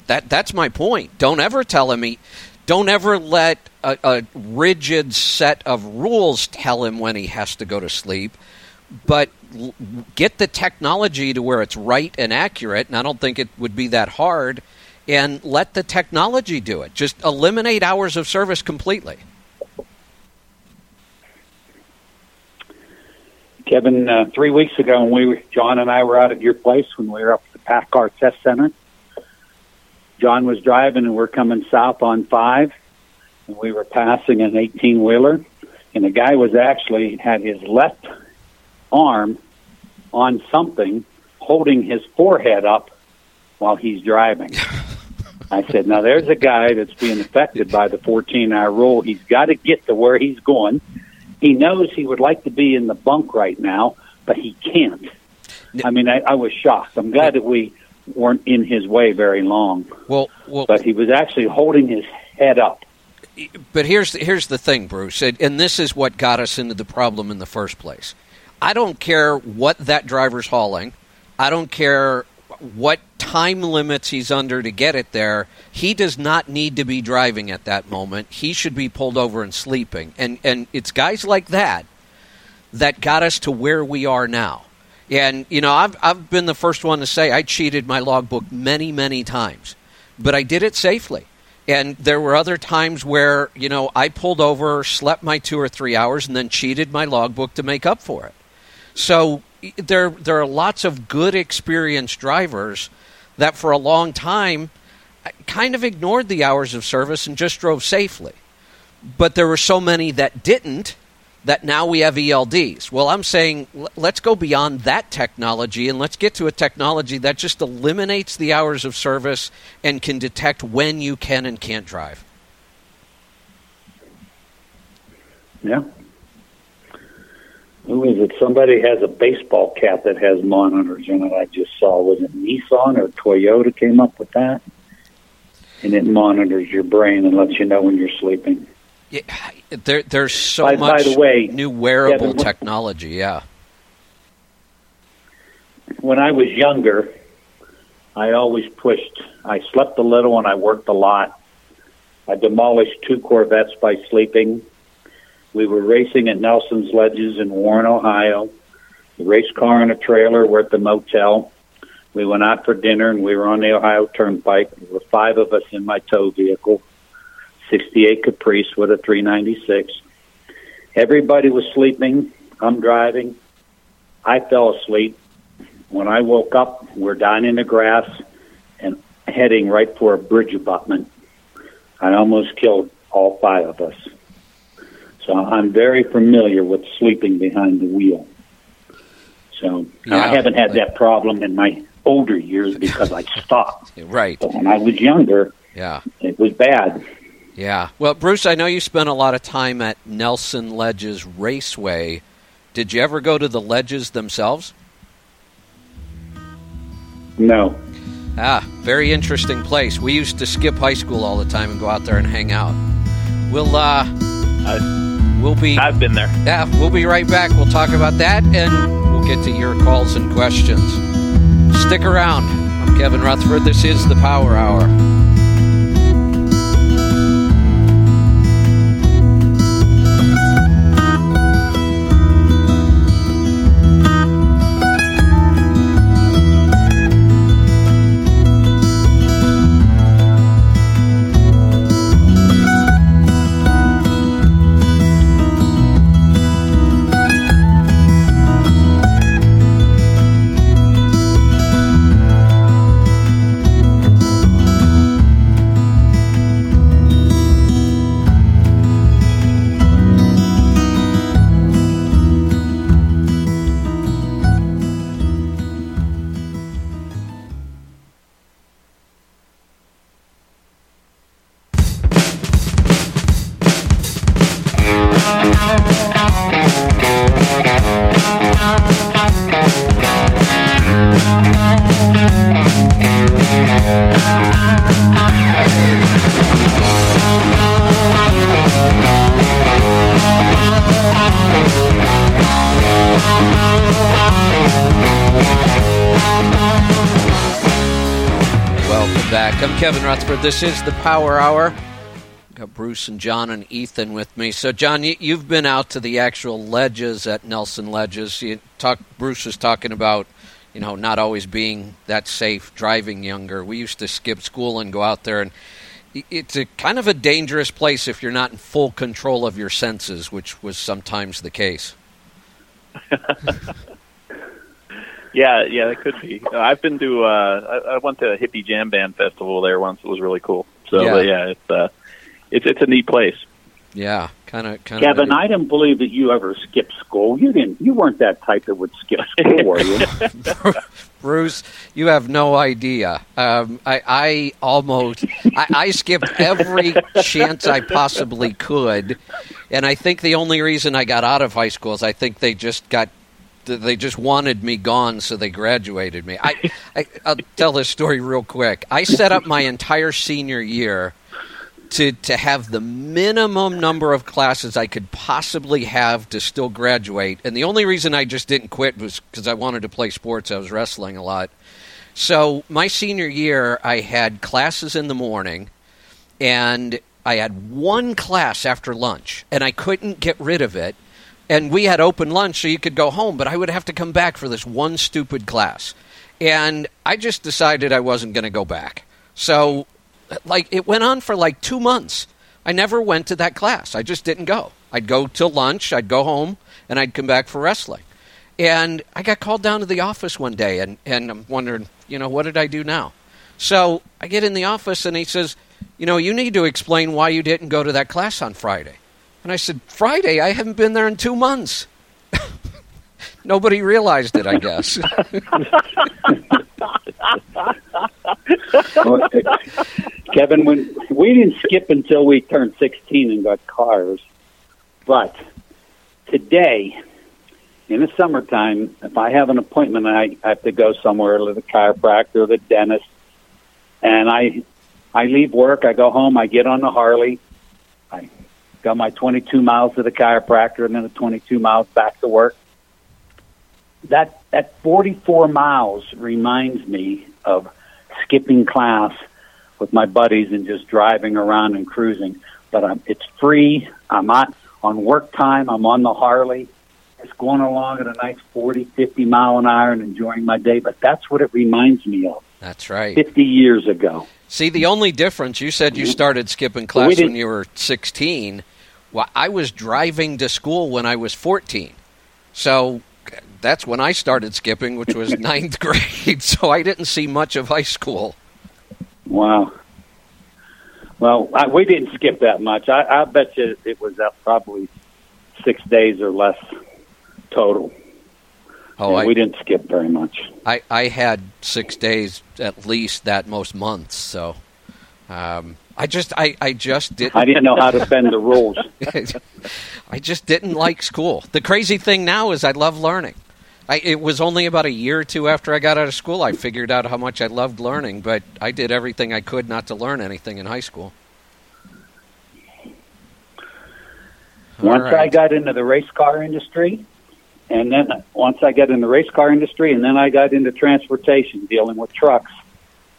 That that's my point. Don't ever tell him he. Don't ever let a, a rigid set of rules tell him when he has to go to sleep. but get the technology to where it's right and accurate. And I don't think it would be that hard. And let the technology do it. Just eliminate hours of service completely. Kevin, uh, three weeks ago, when we were, John and I were out at your place when we were up at the PACCAR Test Center, John was driving and we're coming south on five, and we were passing an 18 wheeler, and the guy was actually had his left arm on something, holding his forehead up while he's driving. I said, now there's a guy that's being affected by the 14 hour rule. He's got to get to where he's going. He knows he would like to be in the bunk right now, but he can't. I mean, I, I was shocked. I'm glad that we weren't in his way very long. Well, well, but he was actually holding his head up. But here's here's the thing, Bruce, and, and this is what got us into the problem in the first place. I don't care what that driver's hauling. I don't care what time limits he's under to get it there. He does not need to be driving at that moment. He should be pulled over and sleeping. And and it's guys like that that got us to where we are now. And you know, I've I've been the first one to say I cheated my logbook many many times, but I did it safely. And there were other times where you know I pulled over, slept my two or three hours, and then cheated my logbook to make up for it. So there there are lots of good experienced drivers that for a long time uh, kind of ignored the hours of service and just drove safely. But there were so many that didn't that now we have ELDs. Well, I'm saying let's go beyond that technology and let's get to a technology that just eliminates the hours of service and can detect when you can and can't drive. Yeah. Who is it? Somebody has a baseball cap that has monitors in it. I just saw. Was it Nissan or Toyota came up with that? And it monitors your brain and lets you know when you're sleeping. Yeah, there, there's so by, much by the way, new wearable Kevin, technology. Yeah. When I was younger, I always pushed. I slept a little and I worked a lot. I demolished two Corvettes by sleeping. We were racing at Nelson's Ledges in Warren, Ohio. The race car and a trailer were at the motel. We went out for dinner and we were on the Ohio Turnpike. There were five of us in my tow vehicle, 68 Caprice with a 396. Everybody was sleeping. I'm driving. I fell asleep. When I woke up, we're down in the grass and heading right for a bridge abutment. I almost killed all five of us. So I'm very familiar with sleeping behind the wheel. So Yeah, I haven't had like- that problem in my older years because I stopped. Right. But when I was younger, Yeah. it was bad. Yeah. Well, Bruce, I know you spent a lot of time at Nelson Ledges Raceway. Did you ever go to the ledges themselves? No. Ah, very interesting place. We used to skip high school all the time and go out there and hang out. We'll uh we'll be I've been there. Yeah, we'll be right back. We'll talk about that and we'll get to your calls and questions. Stick around. I'm Kevin Rutherford. This is the Power Hour. This is the Power Hour. Got Bruce and John and Ethan with me. So, John, you, you've been out to the actual ledges at Nelson Ledges. You talk. Bruce was talking about, you know, not always being that safe driving younger. We used to skip school and go out there, and it's a kind of a dangerous place if you're not in full control of your senses, which was sometimes the case. yeah, yeah, it could be. I've been to. Uh, I, I went to a hippie jam band festival there once. It was really cool. So Yeah. yeah, yeah it's uh, it's it's a neat place. Yeah, kind of, kind Kevin, of. I didn't believe that you ever skipped school. You didn't. You weren't that type that would skip school, were you? Bruce, you have no idea. Um, I, I almost, I, I skipped every chance I possibly could, and I think the only reason I got out of high school is I think they just got, they just wanted me gone, so they graduated me. I, I I'll tell this story real quick. I set up my entire senior year to to have the minimum number of classes I could possibly have to still graduate. And the only reason I just didn't quit was because I wanted to play sports. I was wrestling a lot. So my senior year, I had classes in the morning, and I had one class after lunch, and I couldn't get rid of it. And we had open lunch, so you could go home, but I would have to come back for this one stupid class. And I just decided I wasn't going to go back. So like it went on for like two months. I never went to that class. I just didn't go. I'd go to lunch, I'd go home, and I'd come back for wrestling. And I got called down to the office one day, and, and I'm wondering, you know, what did I do now? So I get in the office, and he says, you know, you need to explain why you didn't go to that class on Friday. And I said, Friday? I haven't been there in two months. Nobody realized it, I guess. Kevin, when we didn't skip until we turned 16 and got cars, but today, in the summertime, if I have an appointment and I have to go somewhere to the chiropractor or the dentist, and I I leave work, I go home, I get on the Harley, I go my 22 miles to the chiropractor, and then the 22 miles back to work. That that 44 miles reminds me of skipping class with my buddies and just driving around and cruising. But I'm, it's free. I'm not on work time. I'm on the Harley. Just going along at a nice 40, 50 mile an hour and enjoying my day. But that's what it reminds me of That's right. 50 years ago. See, the only difference, you said you mm-hmm. started skipping class when you were 16. Well, I was driving to school when I was 14. So that's when I started skipping, which was ninth grade. So I didn't see much of high school. Wow. Well, I, we didn't skip that much. I, I bet you it was uh, probably six days or less total. Oh, I, we didn't skip very much. I, I had six days at least that most months. So um, I just I, I just didn't I didn't know how to bend the rules. I just didn't like school. The crazy thing now is I love learning. I, it was only about a year or two after I got out of school I figured out how much I loved learning, but I did everything I could not to learn anything in high school. All Once I got into the race car industry, and then once I got in the race car industry, and then I got into transportation, dealing with trucks,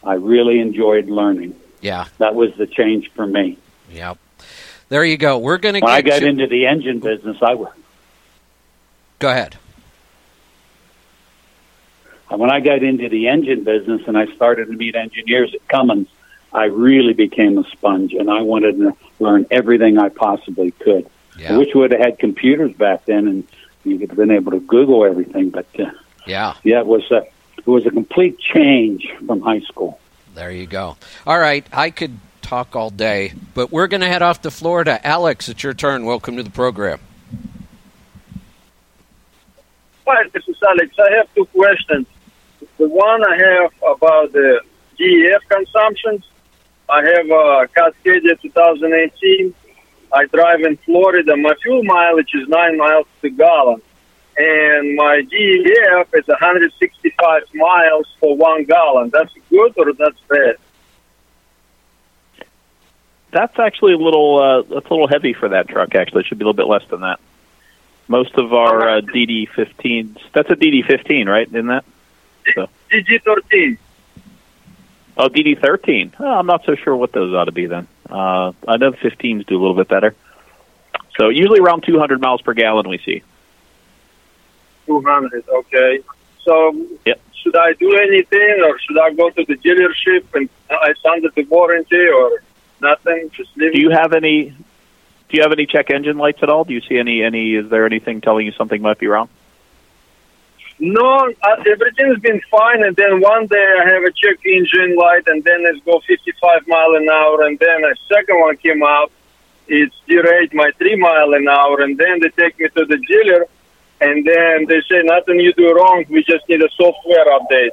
I really enjoyed learning. Yeah, That was the change for me. yep. There you go. We're going to When I got you- into the engine business, I w- Go ahead. when I got into the engine business and I started to meet engineers at Cummins, I really became a sponge, and I wanted to learn everything I possibly could. I Yeah, wish we would have had computers back then, and you could have been able to Google everything. But uh, yeah. yeah, it was a it was a complete change from high school. There you go. All right, I could talk all day, but we're going to head off to Florida. Alex, it's your turn. Welcome to the program. Hi, this is Alex. I have two questions. The one I have about the DEF consumptions. I have a Cascadia 2018. I drive in Florida. My fuel mileage is 9 miles per gallon. And my DEF is 165 miles for one gallon. That's good or that's bad? That's actually a little uh, that's a little heavy for that truck. Actually, it should be a little bit less than that. Most of our uh, DD15s. That's a DD15, right? Isn't that? So. DG13. Oh, DD13. Oh, I'm not so sure what those ought to be then. Uh, I know the 15s do a little bit better. So usually around 200 miles per gallon we see. 200, okay. So Yep. should I do anything or should I go to the dealership and I under the warranty or nothing? Just leave Do you have any? Do you have any check engine lights at all? Do you see any? Any? Is there anything telling you something might be wrong? No, uh, everything's been fine. And then one day I have a check engine light, and then it's go 55 mile an hour, and then a second one came out. It's derate my three mile an hour, and then they take me to the dealer, and then they say nothing you do wrong. We just need a software update.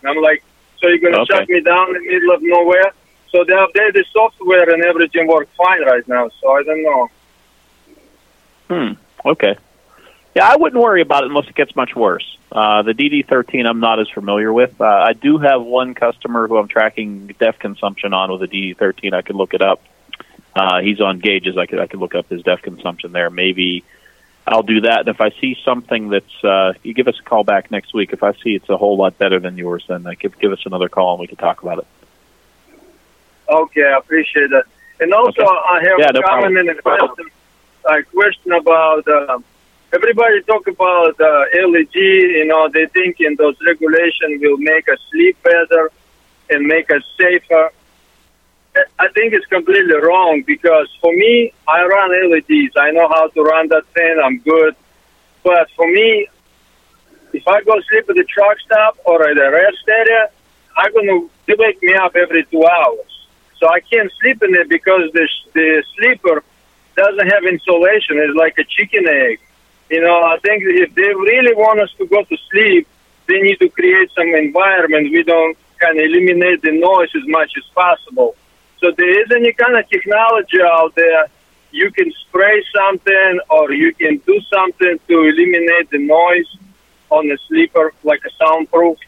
And I'm like, so you're gonna Okay. shut me down in the middle of nowhere? So they update the software, and everything works fine right now. So I don't know. Hmm. Okay. Yeah, I wouldn't worry about it unless it gets much worse. Uh, the DD13 I'm not as familiar with. Uh, I do have one customer who I'm tracking DEF consumption on with a DD13. I could look it up. Uh, he's on gauges. I could I could look up his DEF consumption there. Maybe I'll do that. And if I see something that's, uh, you give us a call back next week. If I see it's a whole lot better than yours, then uh, give give us another call and we can talk about it. Okay, I appreciate that. And also, Okay. I have Yeah, a no comment problem. and a question. A question about uh, everybody talk about uh, ELD. You know, they think in those regulations will make us sleep better and make us safer. I think it's completely wrong because for me, I run ELDs. I know how to run that thing. I'm good. But for me, if I go sleep at the truck stop or at a rest area, I'm gonna they wake me up every two hours. So I can't sleep in it because the the sleeper doesn't have insulation. It's like a chicken egg. You know, I think if they really want us to go to sleep, they need to create some environment we don't kind of eliminate the noise as much as possible. So there is any kind of technology out there you can spray something or you can do something to eliminate the noise on the sleeper, like a soundproof.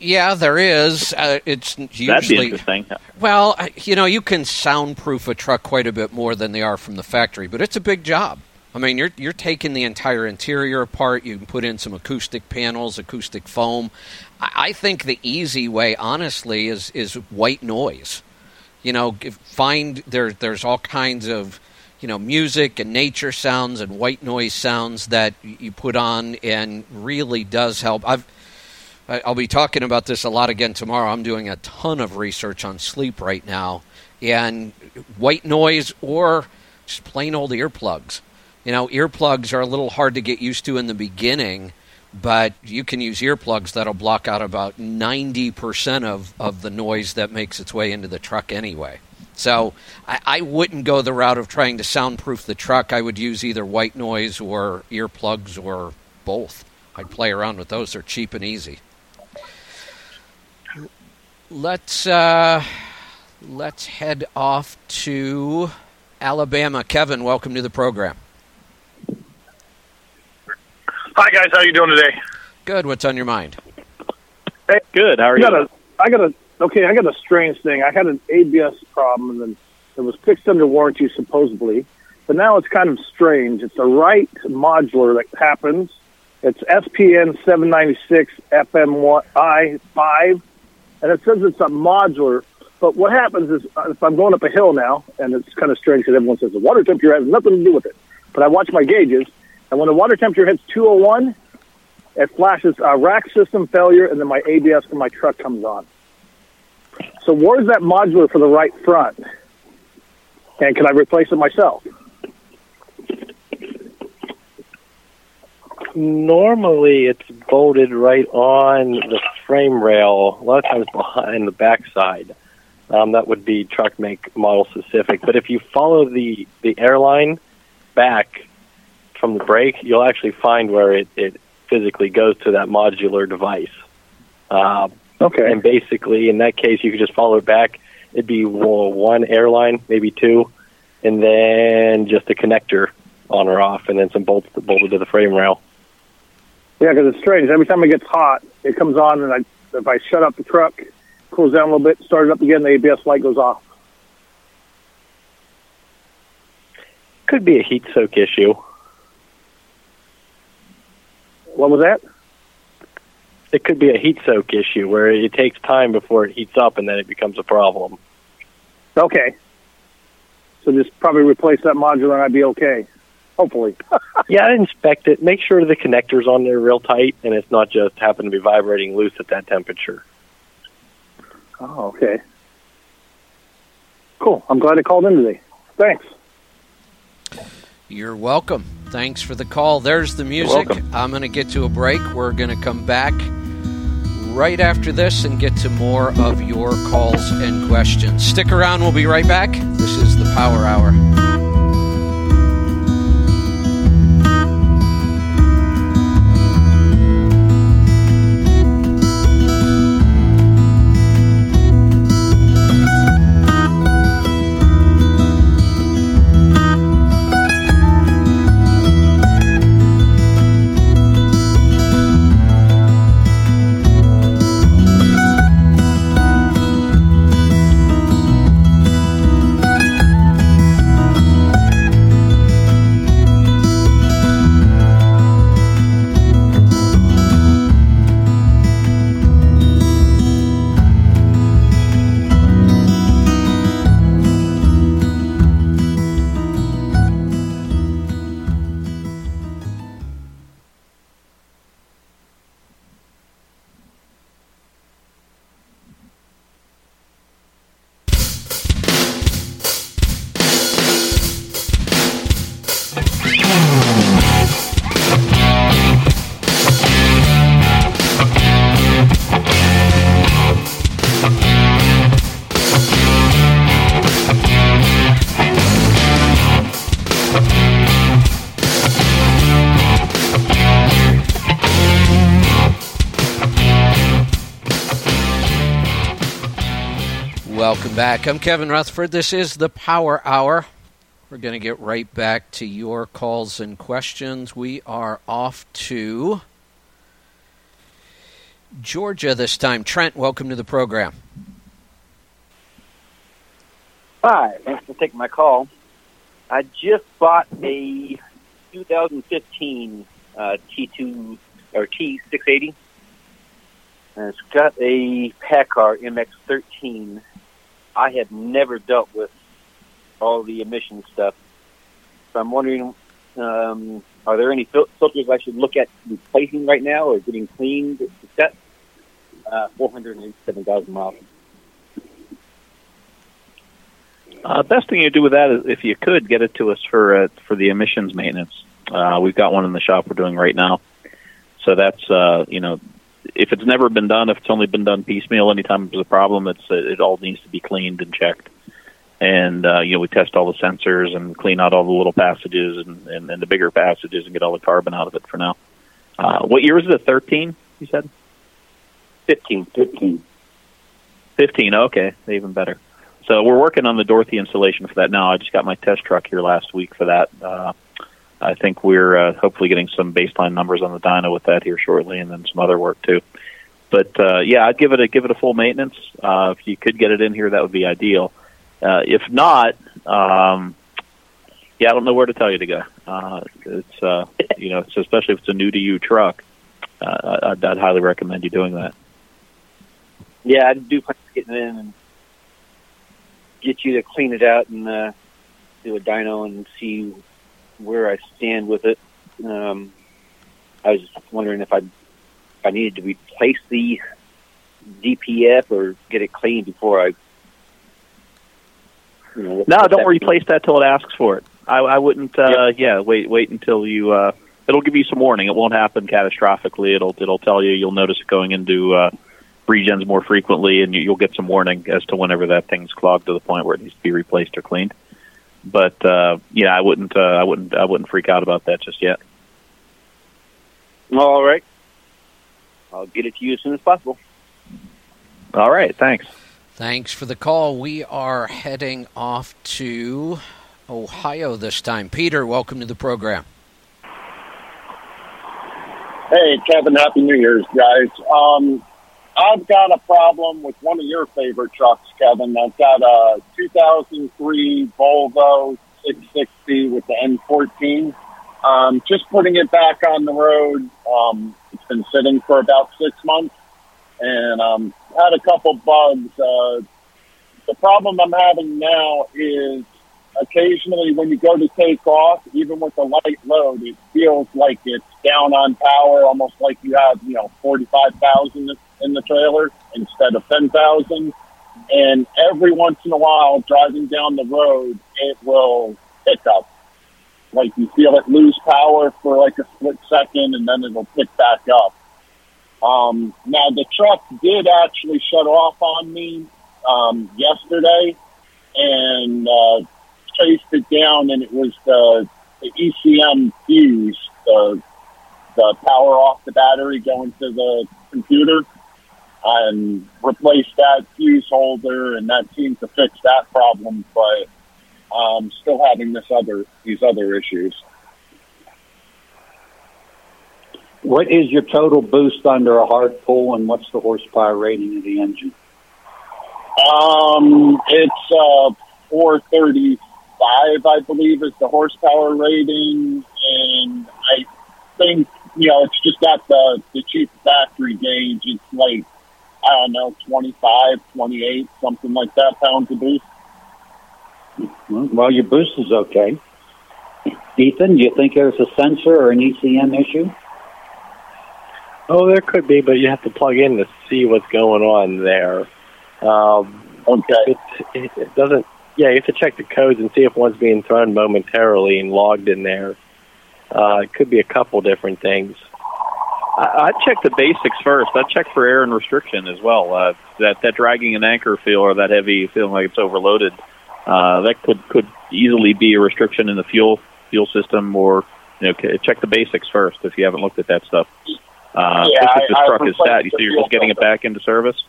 Yeah, there is. Uh, it's That'd be usually interesting. well, you know, you can soundproof a truck quite a bit more than they are from the factory, but it's a big job. I mean, you're you're taking the entire interior apart. You can put in some acoustic panels, acoustic foam. I, think the easy way, honestly, is is white noise. You know, find there. There's all kinds of you know music and nature sounds and white noise sounds that you put on, and really does help. I've I'll be talking about this a lot again tomorrow. I'm doing a ton of research on sleep right now, and white noise or just plain old earplugs. You know, earplugs are a little hard to get used to in the beginning, but you can use earplugs that'll block out about 90% of, of the noise that makes its way into the truck anyway. So I, I wouldn't go the route of trying to soundproof the truck. I would use either white noise or earplugs or both. I'd play around with those. They're cheap and easy. Let's uh, let's head off to Alabama. Kevin, welcome to the program. Hi guys, how you doing today? Good. What's on your mind? Hey, Good. How are I you? got a, I got a, okay, I got a strange thing. I had an ABS problem, and it was fixed under warranty supposedly, but now it's kind of strange. It's a right modular that happens. It's SPN 796 FMI 5, and it says it's a modular. But what happens is, uh, if I'm going up a hill now, and it's kind of strange because everyone says the water temperature has nothing to do with it, but I watch my gauges, and when the water temperature hits 201, it flashes a rack system failure, and then my ABS for my truck comes on. So where's that modular for the right front? And can I replace it myself? Normally, it's bolted right on the frame rail. A lot of times behind the backside. Um, that would be truck make model specific. But if you follow the the airline back from the brake, you'll actually find where it, it physically goes to that modular device. Uh, Okay. and basically, in that case, you could just follow it back. It'd be well, one airline, maybe two, and then just a connector on or off, and then some bolts that bolted to the frame rail. Yeah, because it's strange. Every time it gets hot, it comes on, and I, if I shut up the truck, cools down a little bit, start it up again, the ABS light goes off. Could be a heat soak issue. What was that? It could be a heat soak issue where it takes time before it heats up, and then it becomes a problem. Okay. So just probably replace that module and I'd be okay. Hopefully. yeah, inspect it. Make sure the connector's on there real tight and it's not just happen to be vibrating loose at that temperature. Oh, okay. Cool. I'm glad I called in today. Thanks. You're welcome. Thanks for the call. There's the music. I'm going to get to a break. We're going to come back right after this and get to more of your calls and questions. Stick around. We'll be right back. This is the Power Hour. Back. I'm Kevin Rutherford. This is the Power Hour. We're going to get right back to your calls and questions. We are off to Georgia this time. Trent, welcome to the program. Hi, thanks for taking my call. I just bought a 2015 uh, T2 or T680. And it's got a PACCAR MX13 I have never dealt with all the emission stuff. So I'm wondering, um, are there any fil- filters I should look at replacing right now or getting cleaned to set? Uh, 487,000 miles. Uh, best thing you do with that is, if you could, get it to us for uh, for the emissions maintenance. Uh, we've got one in the shop we're doing right now. So that's uh, you know if it's never been done, if it's only been done piecemeal, anytime there's a problem, it's it all needs to be cleaned and checked. And uh, you know, we test all the sensors and clean out all the little passages and, and, and the bigger passages and get all the carbon out of it for now. Uh, what year is it? Thirteen? You said. Fifteen. Fifteen. Fifteen. Okay, even better. So we're working on the Dorothy installation for that now. I just got my test truck here last week for that. Uh, I think we're uh, hopefully getting some baseline numbers on the dyno with that here shortly, and then some other work too. But uh, yeah, I'd give it a give it a full maintenance. Uh, if you could get it in here, that would be ideal. Uh, if not, um, yeah, I don't know where to tell you to go. Uh, it's uh, you know, it's especially if it's a new to you truck. Uh, I'd, I'd highly recommend you doing that. Yeah, I do plan on getting in and get you to clean it out and uh, do a dyno and see where I stand with it. Um, I was just wondering if I if I needed to replace the DPF or get it cleaned before I. You know, No, don't replace that till it asks for it. I, I wouldn't. Uh, yeah, wait, wait until you. Uh, it'll give you some warning. It won't happen catastrophically. It'll it'll tell you. You'll notice it going into uh, regens more frequently, and you, you'll get some warning as to whenever that thing's clogged to the point where it needs to be replaced or cleaned. But uh, yeah, I wouldn't. Uh, I wouldn't. I wouldn't freak out about that just yet. All right. I'll get it to you as soon as possible. All right. Thanks. Thanks for the call. We are heading off to Ohio this time. Peter, welcome to the program. Hey, Kevin, Happy New Year's, guys. Um, I've got a problem with one of your favorite trucks, Kevin. I've got a 2003 Volvo 660 with the N14. Um, just putting it back on the road. Um, it's been sitting for about six months, and um, had a couple bugs. Uh, the problem I'm having now is occasionally when you go to take off, even with a light load, it feels like it's down on power, almost like you have, you know, 45,000 in the trailer instead of 10,000. And every once in a while, driving down the road, it will pick up. Like you feel it lose power for like a split second and then it'll pick back up. Um, now the truck did actually shut off on me um, yesterday, and uh, traced it down, and it was the, the ECM fuse, the the power off the battery going to the computer, and replace that fuse holder, and that seemed to fix that problem, but um, still having this other these other issues. What is your total boost under a hard pull, and what's the horsepower rating of the engine? Um, it's uh, 435, I believe, is the horsepower rating, and I think you know it's just got the the cheap factory gauge. It's like I don't know, 25, 28, something like that pounds of boost. Well, your boost is okay. Ethan, do you think there's a sensor or an ECM issue? Oh, there could be, but you have to plug in to see what's going on there. Um, okay. It, it, it doesn't. Yeah, you have to check the codes and see if one's being thrown momentarily and logged in there. Uh, it could be a couple different things. I, I'd check the basics first. I'd check for air and restriction as well. Uh, that that dragging an anchor feel or that heavy feeling like it's overloaded, uh, that could could easily be a restriction in the fuel fuel system. Or you know, check the basics first if you haven't looked at that stuff. Uh, Yeah, especially if this I- I truck is replaced sat, You see, you're just getting it back into service.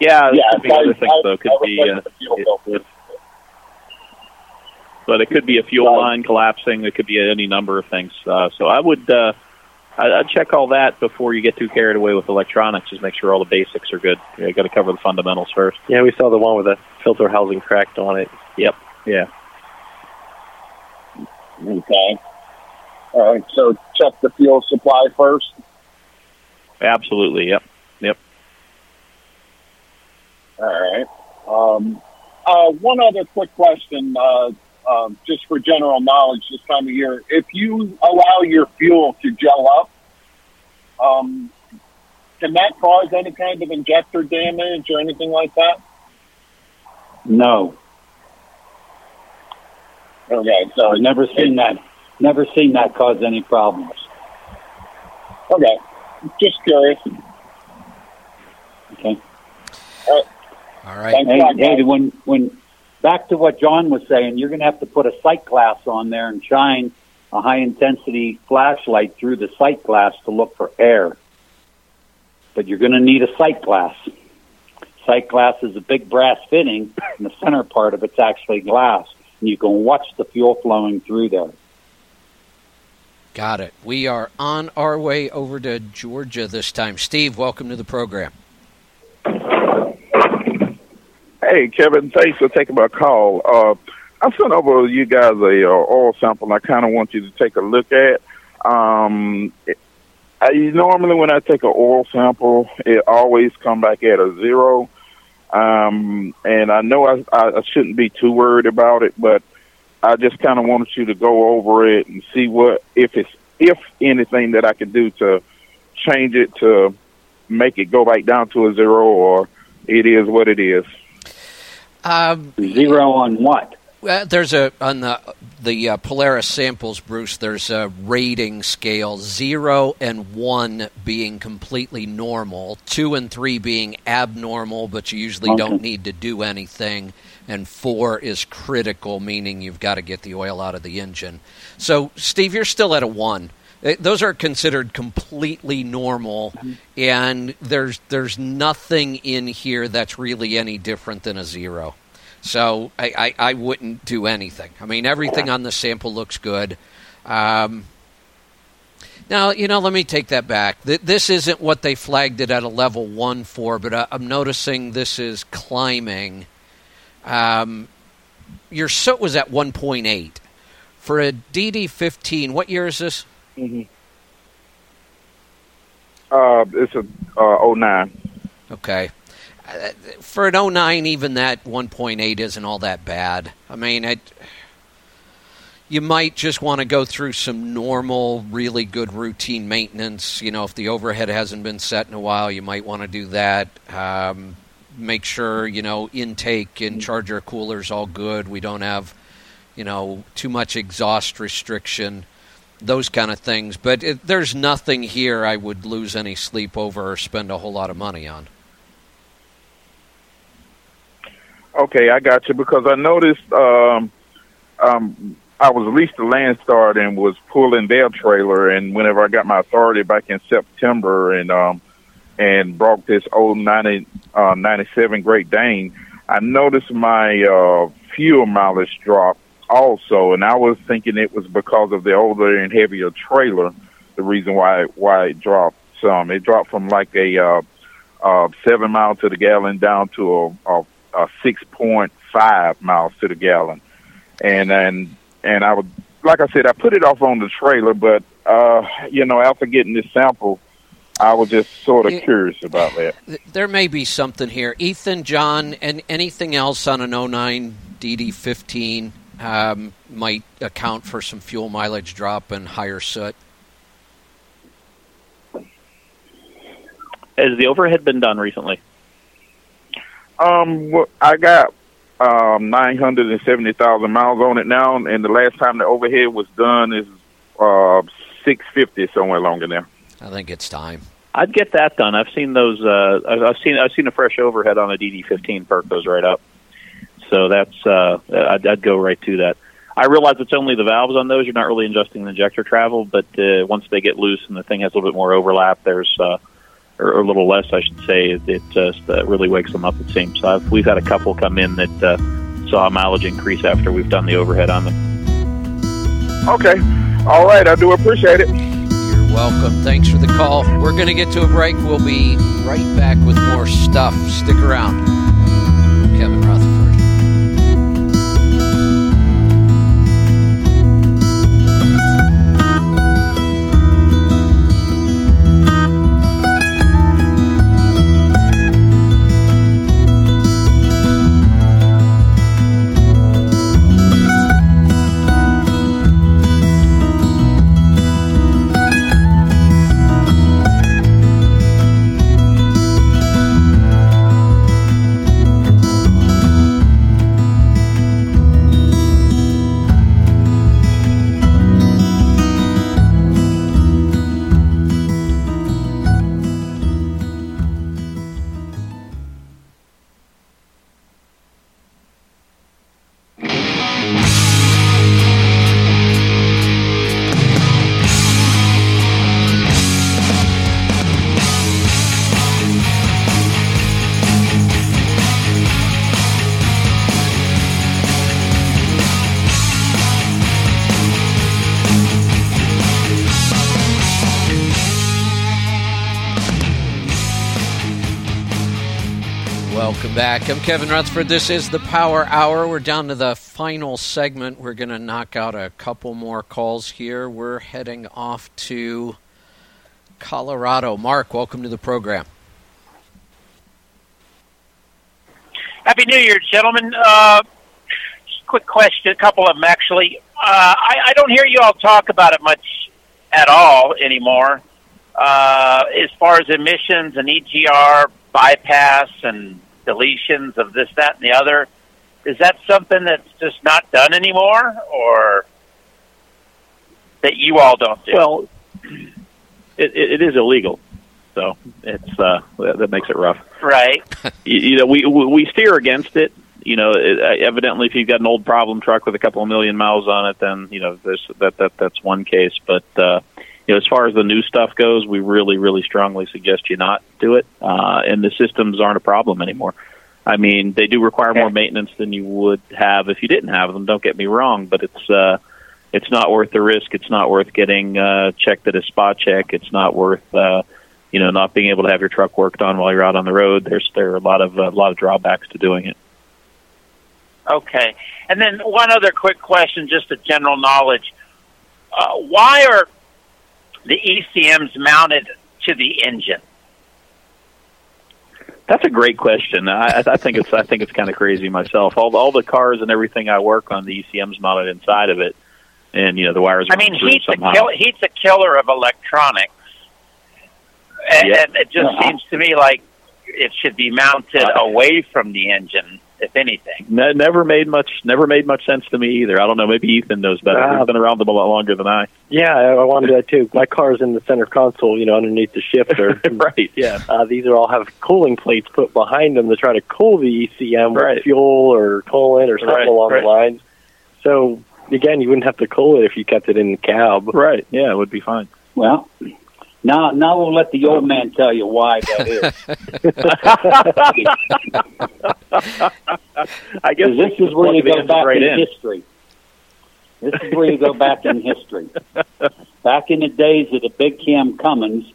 Yeah, Yeah, could be I- other things I- though. Could I be, uh, replaced the fuel it- it- but it could be a fuel line collapsing. It could be any number of things. Uh, so I would uh, I- I'd check all that before you get too carried away with electronics. Just make sure all the basics are good. You got to cover the fundamentals first. Yeah, we saw the one with the filter housing cracked on it. Yep. Yeah. Okay. All right. So check the fuel supply first. Absolutely. Yep. Yep. All right. Um, uh, one other quick question, uh, um, just for general knowledge this time of year. If you allow your fuel to gel up, um, can that cause any kind of injector damage or anything like that? No. Okay. So I've never seen that. Never seen that cause any problems. Okay. Just curious. Okay. All right. All right. Hey, hey, when when back to what John was saying, you're going to have to put a sight glass on there and shine a high intensity flashlight through the sight glass to look for air. But you're going to need a sight glass. Sight glass is a big brass fitting, and the center part of it's actually glass, and you can watch the fuel flowing through there. Got it. We are on our way over to Georgia this time. Steve, welcome to the program. Hey, Kevin, thanks for taking my call. Uh, I sent over you guys a uh, oil sample. I kind of want you to take a look at. Um, I normally when I take an oil sample, it always come back at a zero. Um, and I know I, I, shouldn't be too worried about it, but I just kind of wanted you to go over it and see what if it's if anything that I could do to change it to make it go back down to a zero, or it is what it is. Um, Zero on what? Uh, there's a on the the uh, Polaris samples, Bruce. There's a rating scale: zero and one being completely normal, two and three being abnormal, but you usually Okay. don't need to do anything, and four is critical, meaning you've got to get the oil out of the engine. So, Steve, you're still at a one. Uh, Those are considered completely normal, and there's there's nothing in here that's really any different than a zero. So I, I, I wouldn't do anything. I mean, everything on the sample looks good. Um, now, you know, let me take that back. This isn't what they flagged it at a level one for, but I- I'm noticing this is climbing. Um, your soot was at 1.8. For a DD15, what year is this? Mm-hmm. Uh, it's a uh, 09. Okay. uh, for an 09, even that 1.8 isn't all that bad. I mean, it, you might just want to go through some normal, really good routine maintenance. You know, if the overhead hasn't been set in a while, you might want to do that. Um, make sure you know intake and charger coolers all good. We don't have you know too much exhaust restriction, those kind of things. But it, there's nothing here I would lose any sleep over or spend a whole lot of money on. Okay, I got you because I noticed um, um, I was leased to Landstar and was pulling their trailer, and whenever I got my authority back in September and um, and brought this old 90, uh, 97 Great Dane, I noticed my uh, fuel mileage drop also, and I was thinking it was because of the older and heavier trailer. The reason why why it dropped some, it dropped from like a uh, uh, seven miles to the gallon down to a, a uh, 6.5 miles to the gallon. And, and, and I would, like I said, I put it off on the trailer, but, uh, you know, after getting this sample, I was just sort of it, curious about that. There may be something here. Ethan, John, and anything else on an 09 DD15 um, might account for some fuel mileage drop and higher soot. Has the overhead been done recently? Um, well, I got um, 970,000 miles on it now, and the last time the overhead was done is uh, 650 somewhere along in there. I think it's time. I'd get that done. I've seen those. Uh, I've seen I've seen a fresh overhead on a DD15 perk those right up. So that's uh, I'd, I'd go right to that. I realize it's only the valves on those. You're not really adjusting the injector travel, but uh, once they get loose and the thing has a little bit more overlap, there's uh, or, a little less, I should say, it just uh, really wakes them up. It seems. So I've, we've had a couple come in that uh, saw a mileage increase after we've done the overhead on them. Okay, all right. I do appreciate it. You're welcome. Thanks for the call. We're going to get to a break. We'll be right back with more stuff. Stick around. Kevin Rutherford. Back. I'm Kevin Rutherford. This is the Power Hour. We're down to the final segment. We're going to knock out a couple more calls here. We're heading off to Colorado. Mark, welcome to the program. Happy New Year, gentlemen. Uh, quick question, a couple of them actually. Uh, I, I don't hear you all talk about it much at all anymore. Uh, as far as emissions and EGR bypass and deletions of this, that, and the other. Is that something that's just not done anymore, or that you all don't do? Well, it, it is illegal, so it's uh, that makes it rough. Right. you, you know, we we steer against it. You know, it, evidently, if you've got an old problem truck with a couple of million miles on it, then you know there's that that that's one case. But uh, you know, as far as the new stuff goes, we really, really strongly suggest you not do it. Uh, and the systems aren't a problem anymore. I mean, they do require more maintenance than you would have if you didn't have them. Don't get me wrong, but it's uh, it's not worth the risk. It's not worth getting uh, checked at a spot check. It's not worth uh, you know not being able to have your truck worked on while you're out on the road. There's there are a lot of a lot of drawbacks to doing it. Okay, and then one other quick question, just a general knowledge. Uh, why are the ECMs mounted to the engine? That's a great question. I, I think it's I think it's kind of crazy myself. All all the cars and everything I work on, the ECM's mounted inside of it, and you know the wires. I mean, heat's a kill, heat's a killer of electronics, and, Yeah. and it just seems to me like it should be mounted away from the engine, if anything. Ne- never made much never made much sense to me either. I don't know. Maybe Ethan knows better. Wow. He's been around them a lot longer than I. Yeah, I, I wanted that too. My car's in the center console, you know, underneath the shifter. right. Yeah. Uh, these are all have cooling plates put behind them to try to cool the ECM Right. with fuel or coolant or something Right, along right. the lines. So again, you wouldn't have to cool it if you kept it in the cab. Right. Yeah, it would be fine. Well, now now we'll let the old oh. man tell you why that is. I guess this is where you go back right in, in. history. This is where you go back in history. Back in the days of the Big Cam Cummins,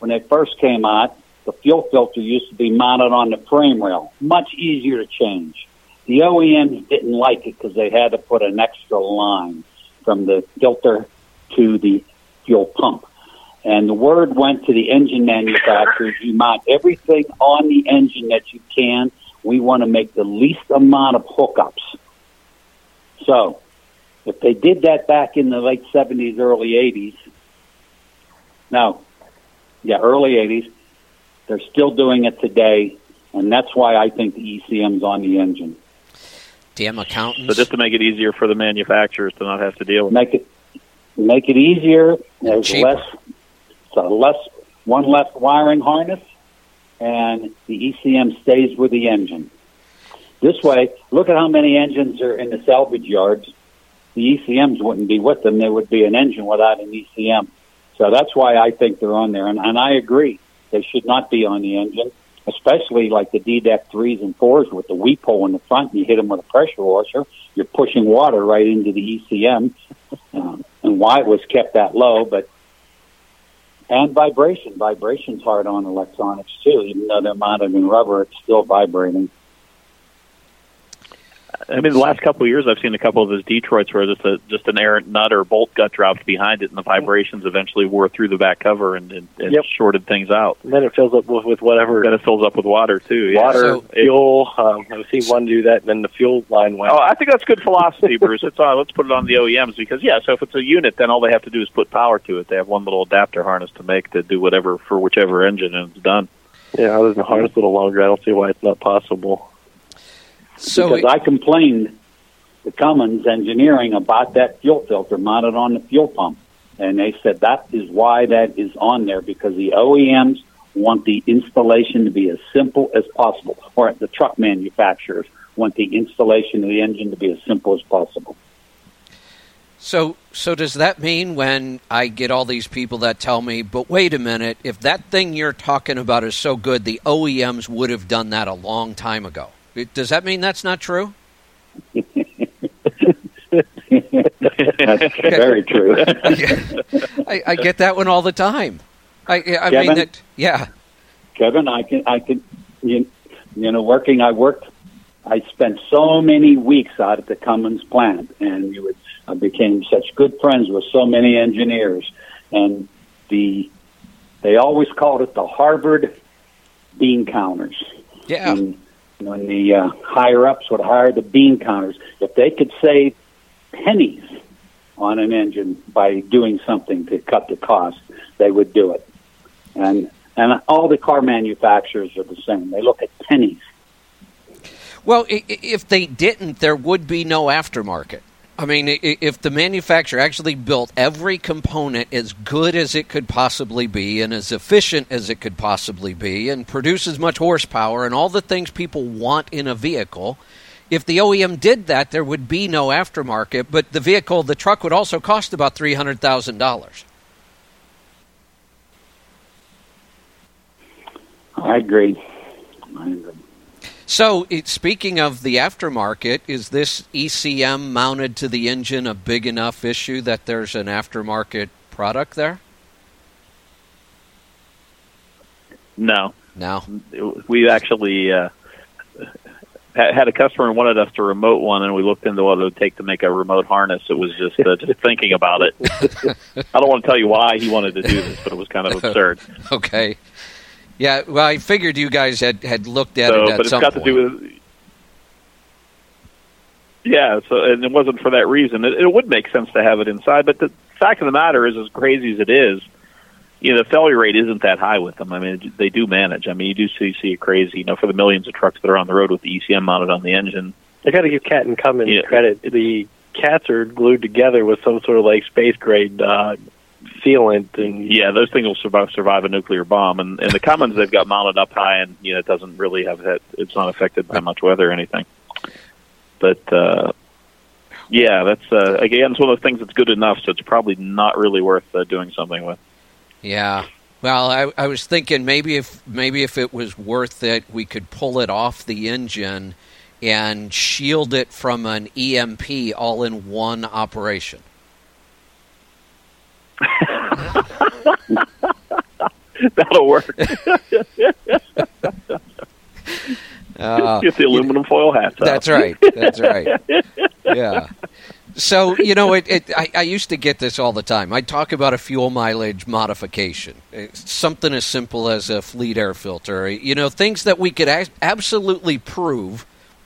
when they first came out, the fuel filter used to be mounted on the frame rail. Much easier to change. The OEMs didn't like it because they had to put an extra line from the filter to the fuel pump. And the word went to the engine manufacturers, you mount everything on the engine that you can. We want to make the least amount of hookups. So, if they did that back in the late 70s, early 80s, no, yeah, early 80s, they're still doing it today, and that's why I think the ECM's on the engine. Damn accountants. So just to make it easier for the manufacturers to not have to deal with Make it make it easier. There's cheaper. less, so less one less wiring harness, and the ECM stays with the engine. This way, look at how many engines are in the salvage yards. The ECMs wouldn't be with them. There would be an engine without an ECM. So that's why I think they're on there, and, and I agree they should not be on the engine, especially like the DDEC threes and fours with the weep hole in the front. You hit them with a pressure washer, you're pushing water right into the ECM, um, and why it was kept that low, but and vibration. Vibration's hard on electronics too, even though they're mounted in rubber, it's still vibrating. I mean, the last couple of years, I've seen a couple of those Detroits where just a just an errant nut or bolt got dropped behind it, and the vibrations eventually wore through the back cover and, and, and Yep. shorted things out. And then it fills up with, with whatever Then it fills up with water too. Yeah. water, So fuel. Um, I've seen one do that, and then the fuel line went. Oh, I think that's good philosophy, Bruce. It's uh, let's put it on the OEMs because yeah. So if it's a unit, then all they have to do is put power to it. They have one little adapter harness to make to do whatever for whichever engine, and it's done. Yeah, other than harness a little longer, I don't see why it's not possible. Because I complained to Cummins Engineering about that fuel filter mounted on the fuel pump, and they said that is why that is on there because the OEMs want the installation to be as simple as possible, or the truck manufacturers want the installation of the engine to be as simple as possible. So, so does that mean when I get all these people that tell me, but wait a minute, if that thing you're talking about is so good, the OEMs would have done that a long time ago? Does that mean that's not true? That's very true. I, I get that one all the time. I, I mean Kevin? that. Yeah. Kevin, I can, I can, you, you know, working, I worked, I spent so many weeks out at the Cummins plant, and you would, I became such good friends with so many engineers, and the, they always called it the Harvard bean counters. Yeah. And when the uh, higher ups would hire the bean counters, if they could save pennies on an engine by doing something to cut the cost, they would do it. And and all the car manufacturers are the same. They look at pennies. Well, if they didn't, there would be no aftermarket. I mean, if the manufacturer actually built every component as good as it could possibly be and as efficient as it could possibly be and produce as much horsepower and all the things people want in a vehicle, if the OEM did that, there would be no aftermarket, but the vehicle, the truck would also cost about $300,000. I agree. I agree. So, it, speaking of the aftermarket, is this ECM mounted to the engine a big enough issue that there's an aftermarket product there? No, no. We actually uh, had a customer who wanted us to remote one, and we looked into what it would take to make a remote harness. It was just uh, just thinking about it. I don't want to tell you why he wanted to do this, but it was kind of absurd. Okay. Yeah, well, I figured you guys had, had looked at so, it at but it's some got point. to do with yeah. So and it wasn't for that reason. It, it would make sense to have it inside, but the fact of the matter is, as crazy as it is, you know, the failure rate isn't that high with them. I mean, they do manage. I mean, you do see see it crazy. You know, for the millions of trucks that are on the road with the ECM mounted on the engine. I got to give Cat and Cummins Yeah. credit. The cats are glued together with some sort of like space grade uh, sealant, and Yeah, those things will survive survive a nuclear bomb. And and the Cummins they've got mounted up high, and you know, it doesn't really have that. It's not affected by much weather or anything. But uh, yeah, that's uh, again, it's one of those things that's good enough. So it's probably not really worth uh, doing something with. Yeah. Well, I, I was thinking maybe if maybe if it was worth it, we could pull it off the engine and shield it from an EMP all in one operation. That'll work. Uh, Get the aluminum foil hats. out. That's right. That's right. Yeah. So you know, it, it I, I used to get this all the time. I talk about a fuel mileage modification, It's something as simple as a fleet air filter. Eh, you know, things that we could a- absolutely prove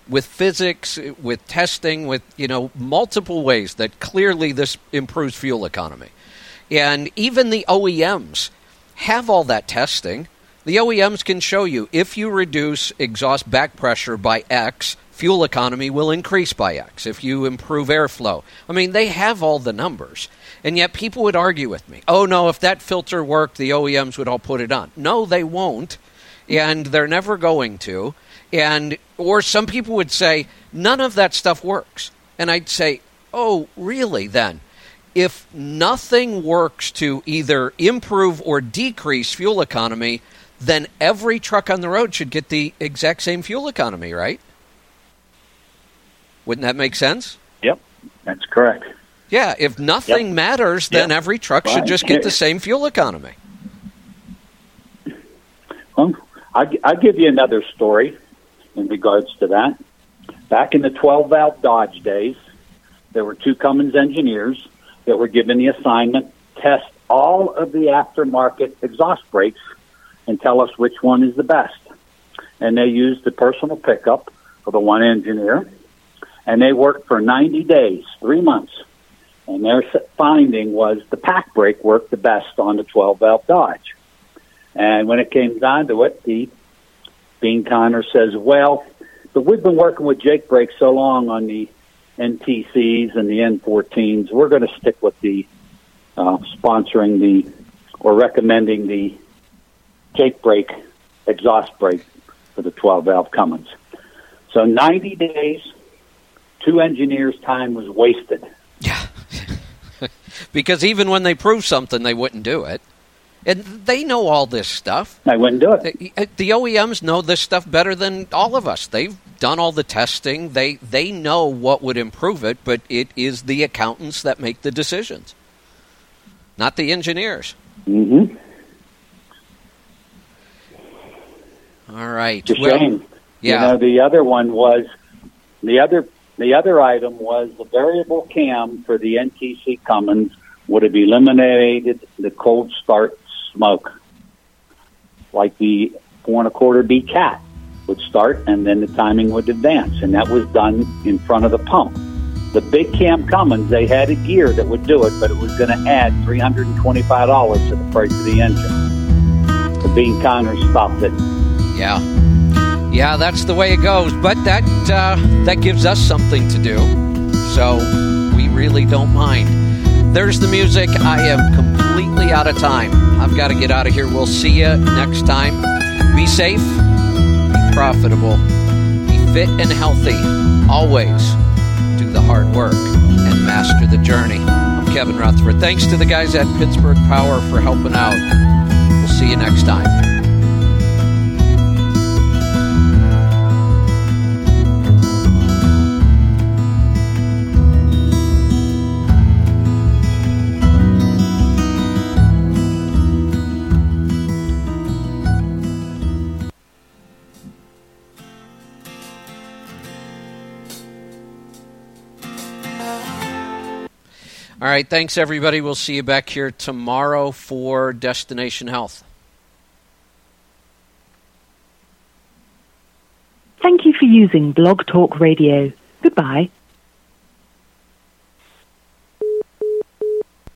with physics, eh, with testing, with you know multiple ways that clearly this improves fuel economy, and even the OEMs have all that testing. The OEMs can show you if you reduce exhaust back pressure by X, fuel economy will increase by X. If you improve airflow, I mean, they have all the numbers. And yet people would argue with me, oh no, if that filter worked, the OEMs would all put it on. No, they won't. And they're never going to. And, or some people would say, none of that stuff works. And I'd say, oh, really then? If nothing works to either improve or decrease fuel economy, then every truck on the road should get the exact same fuel economy, right? Wouldn't that make sense? Yep, that's correct. Yeah, if nothing Yep. matters, then Yep. every truck should just get the same fuel economy. Well, I, I'll give you another story in regards to that. Back in the 12 valve Dodge days, there were two Cummins engineers that were given the assignment test all of the aftermarket exhaust brakes and tell us which one is the best. And they used the personal pickup of the one engineer, and they worked for 90 days, three months. And their finding was the PacBrake worked the best on the 12 valve Dodge. And when it came down to it, the Bean Connor says, well, but we've been working with Jake Brake so long on the NTCs and the N14s, we're going to stick with the uh, sponsoring the or recommending the Jake Brake exhaust brake for the 12 valve Cummins. So 90 days, two engineers' time was wasted. Yeah. because even when they prove something, they wouldn't do it. And they know all this stuff. I wouldn't do it. The, the OEMs know this stuff better than all of us. They've done all the testing. They they know what would improve it, but it is the accountants that make the decisions, not the engineers. Mm-hmm. All right. It's Well, shame. yeah. You know, the other one was the other the other item was the variable cam for the NTC Cummins would have eliminated the cold start smoke, like the four and a quarter B cat would start, and then the timing would advance, and that was done in front of the pump. The big cam Cummins, they had a gear that would do it, but it was going to add three hundred and twenty-five dollars to the price of the engine. The Bean Connors stopped it. Yeah. Yeah, that's the way it goes. But that uh, that gives us something to do, so we really don't mind. There's the music. I am completely out of time. I've got to get out of here. We'll see you next time. Be safe, be profitable, be fit and healthy. Always do the hard work and master the journey. I'm Kevin Rutherford. Thanks to the guys at Pittsburgh Power for helping out. We'll see you next time. All right, thanks everybody. We'll see you back here tomorrow for Destination Health. Thank you for using Blog Talk Radio. Goodbye.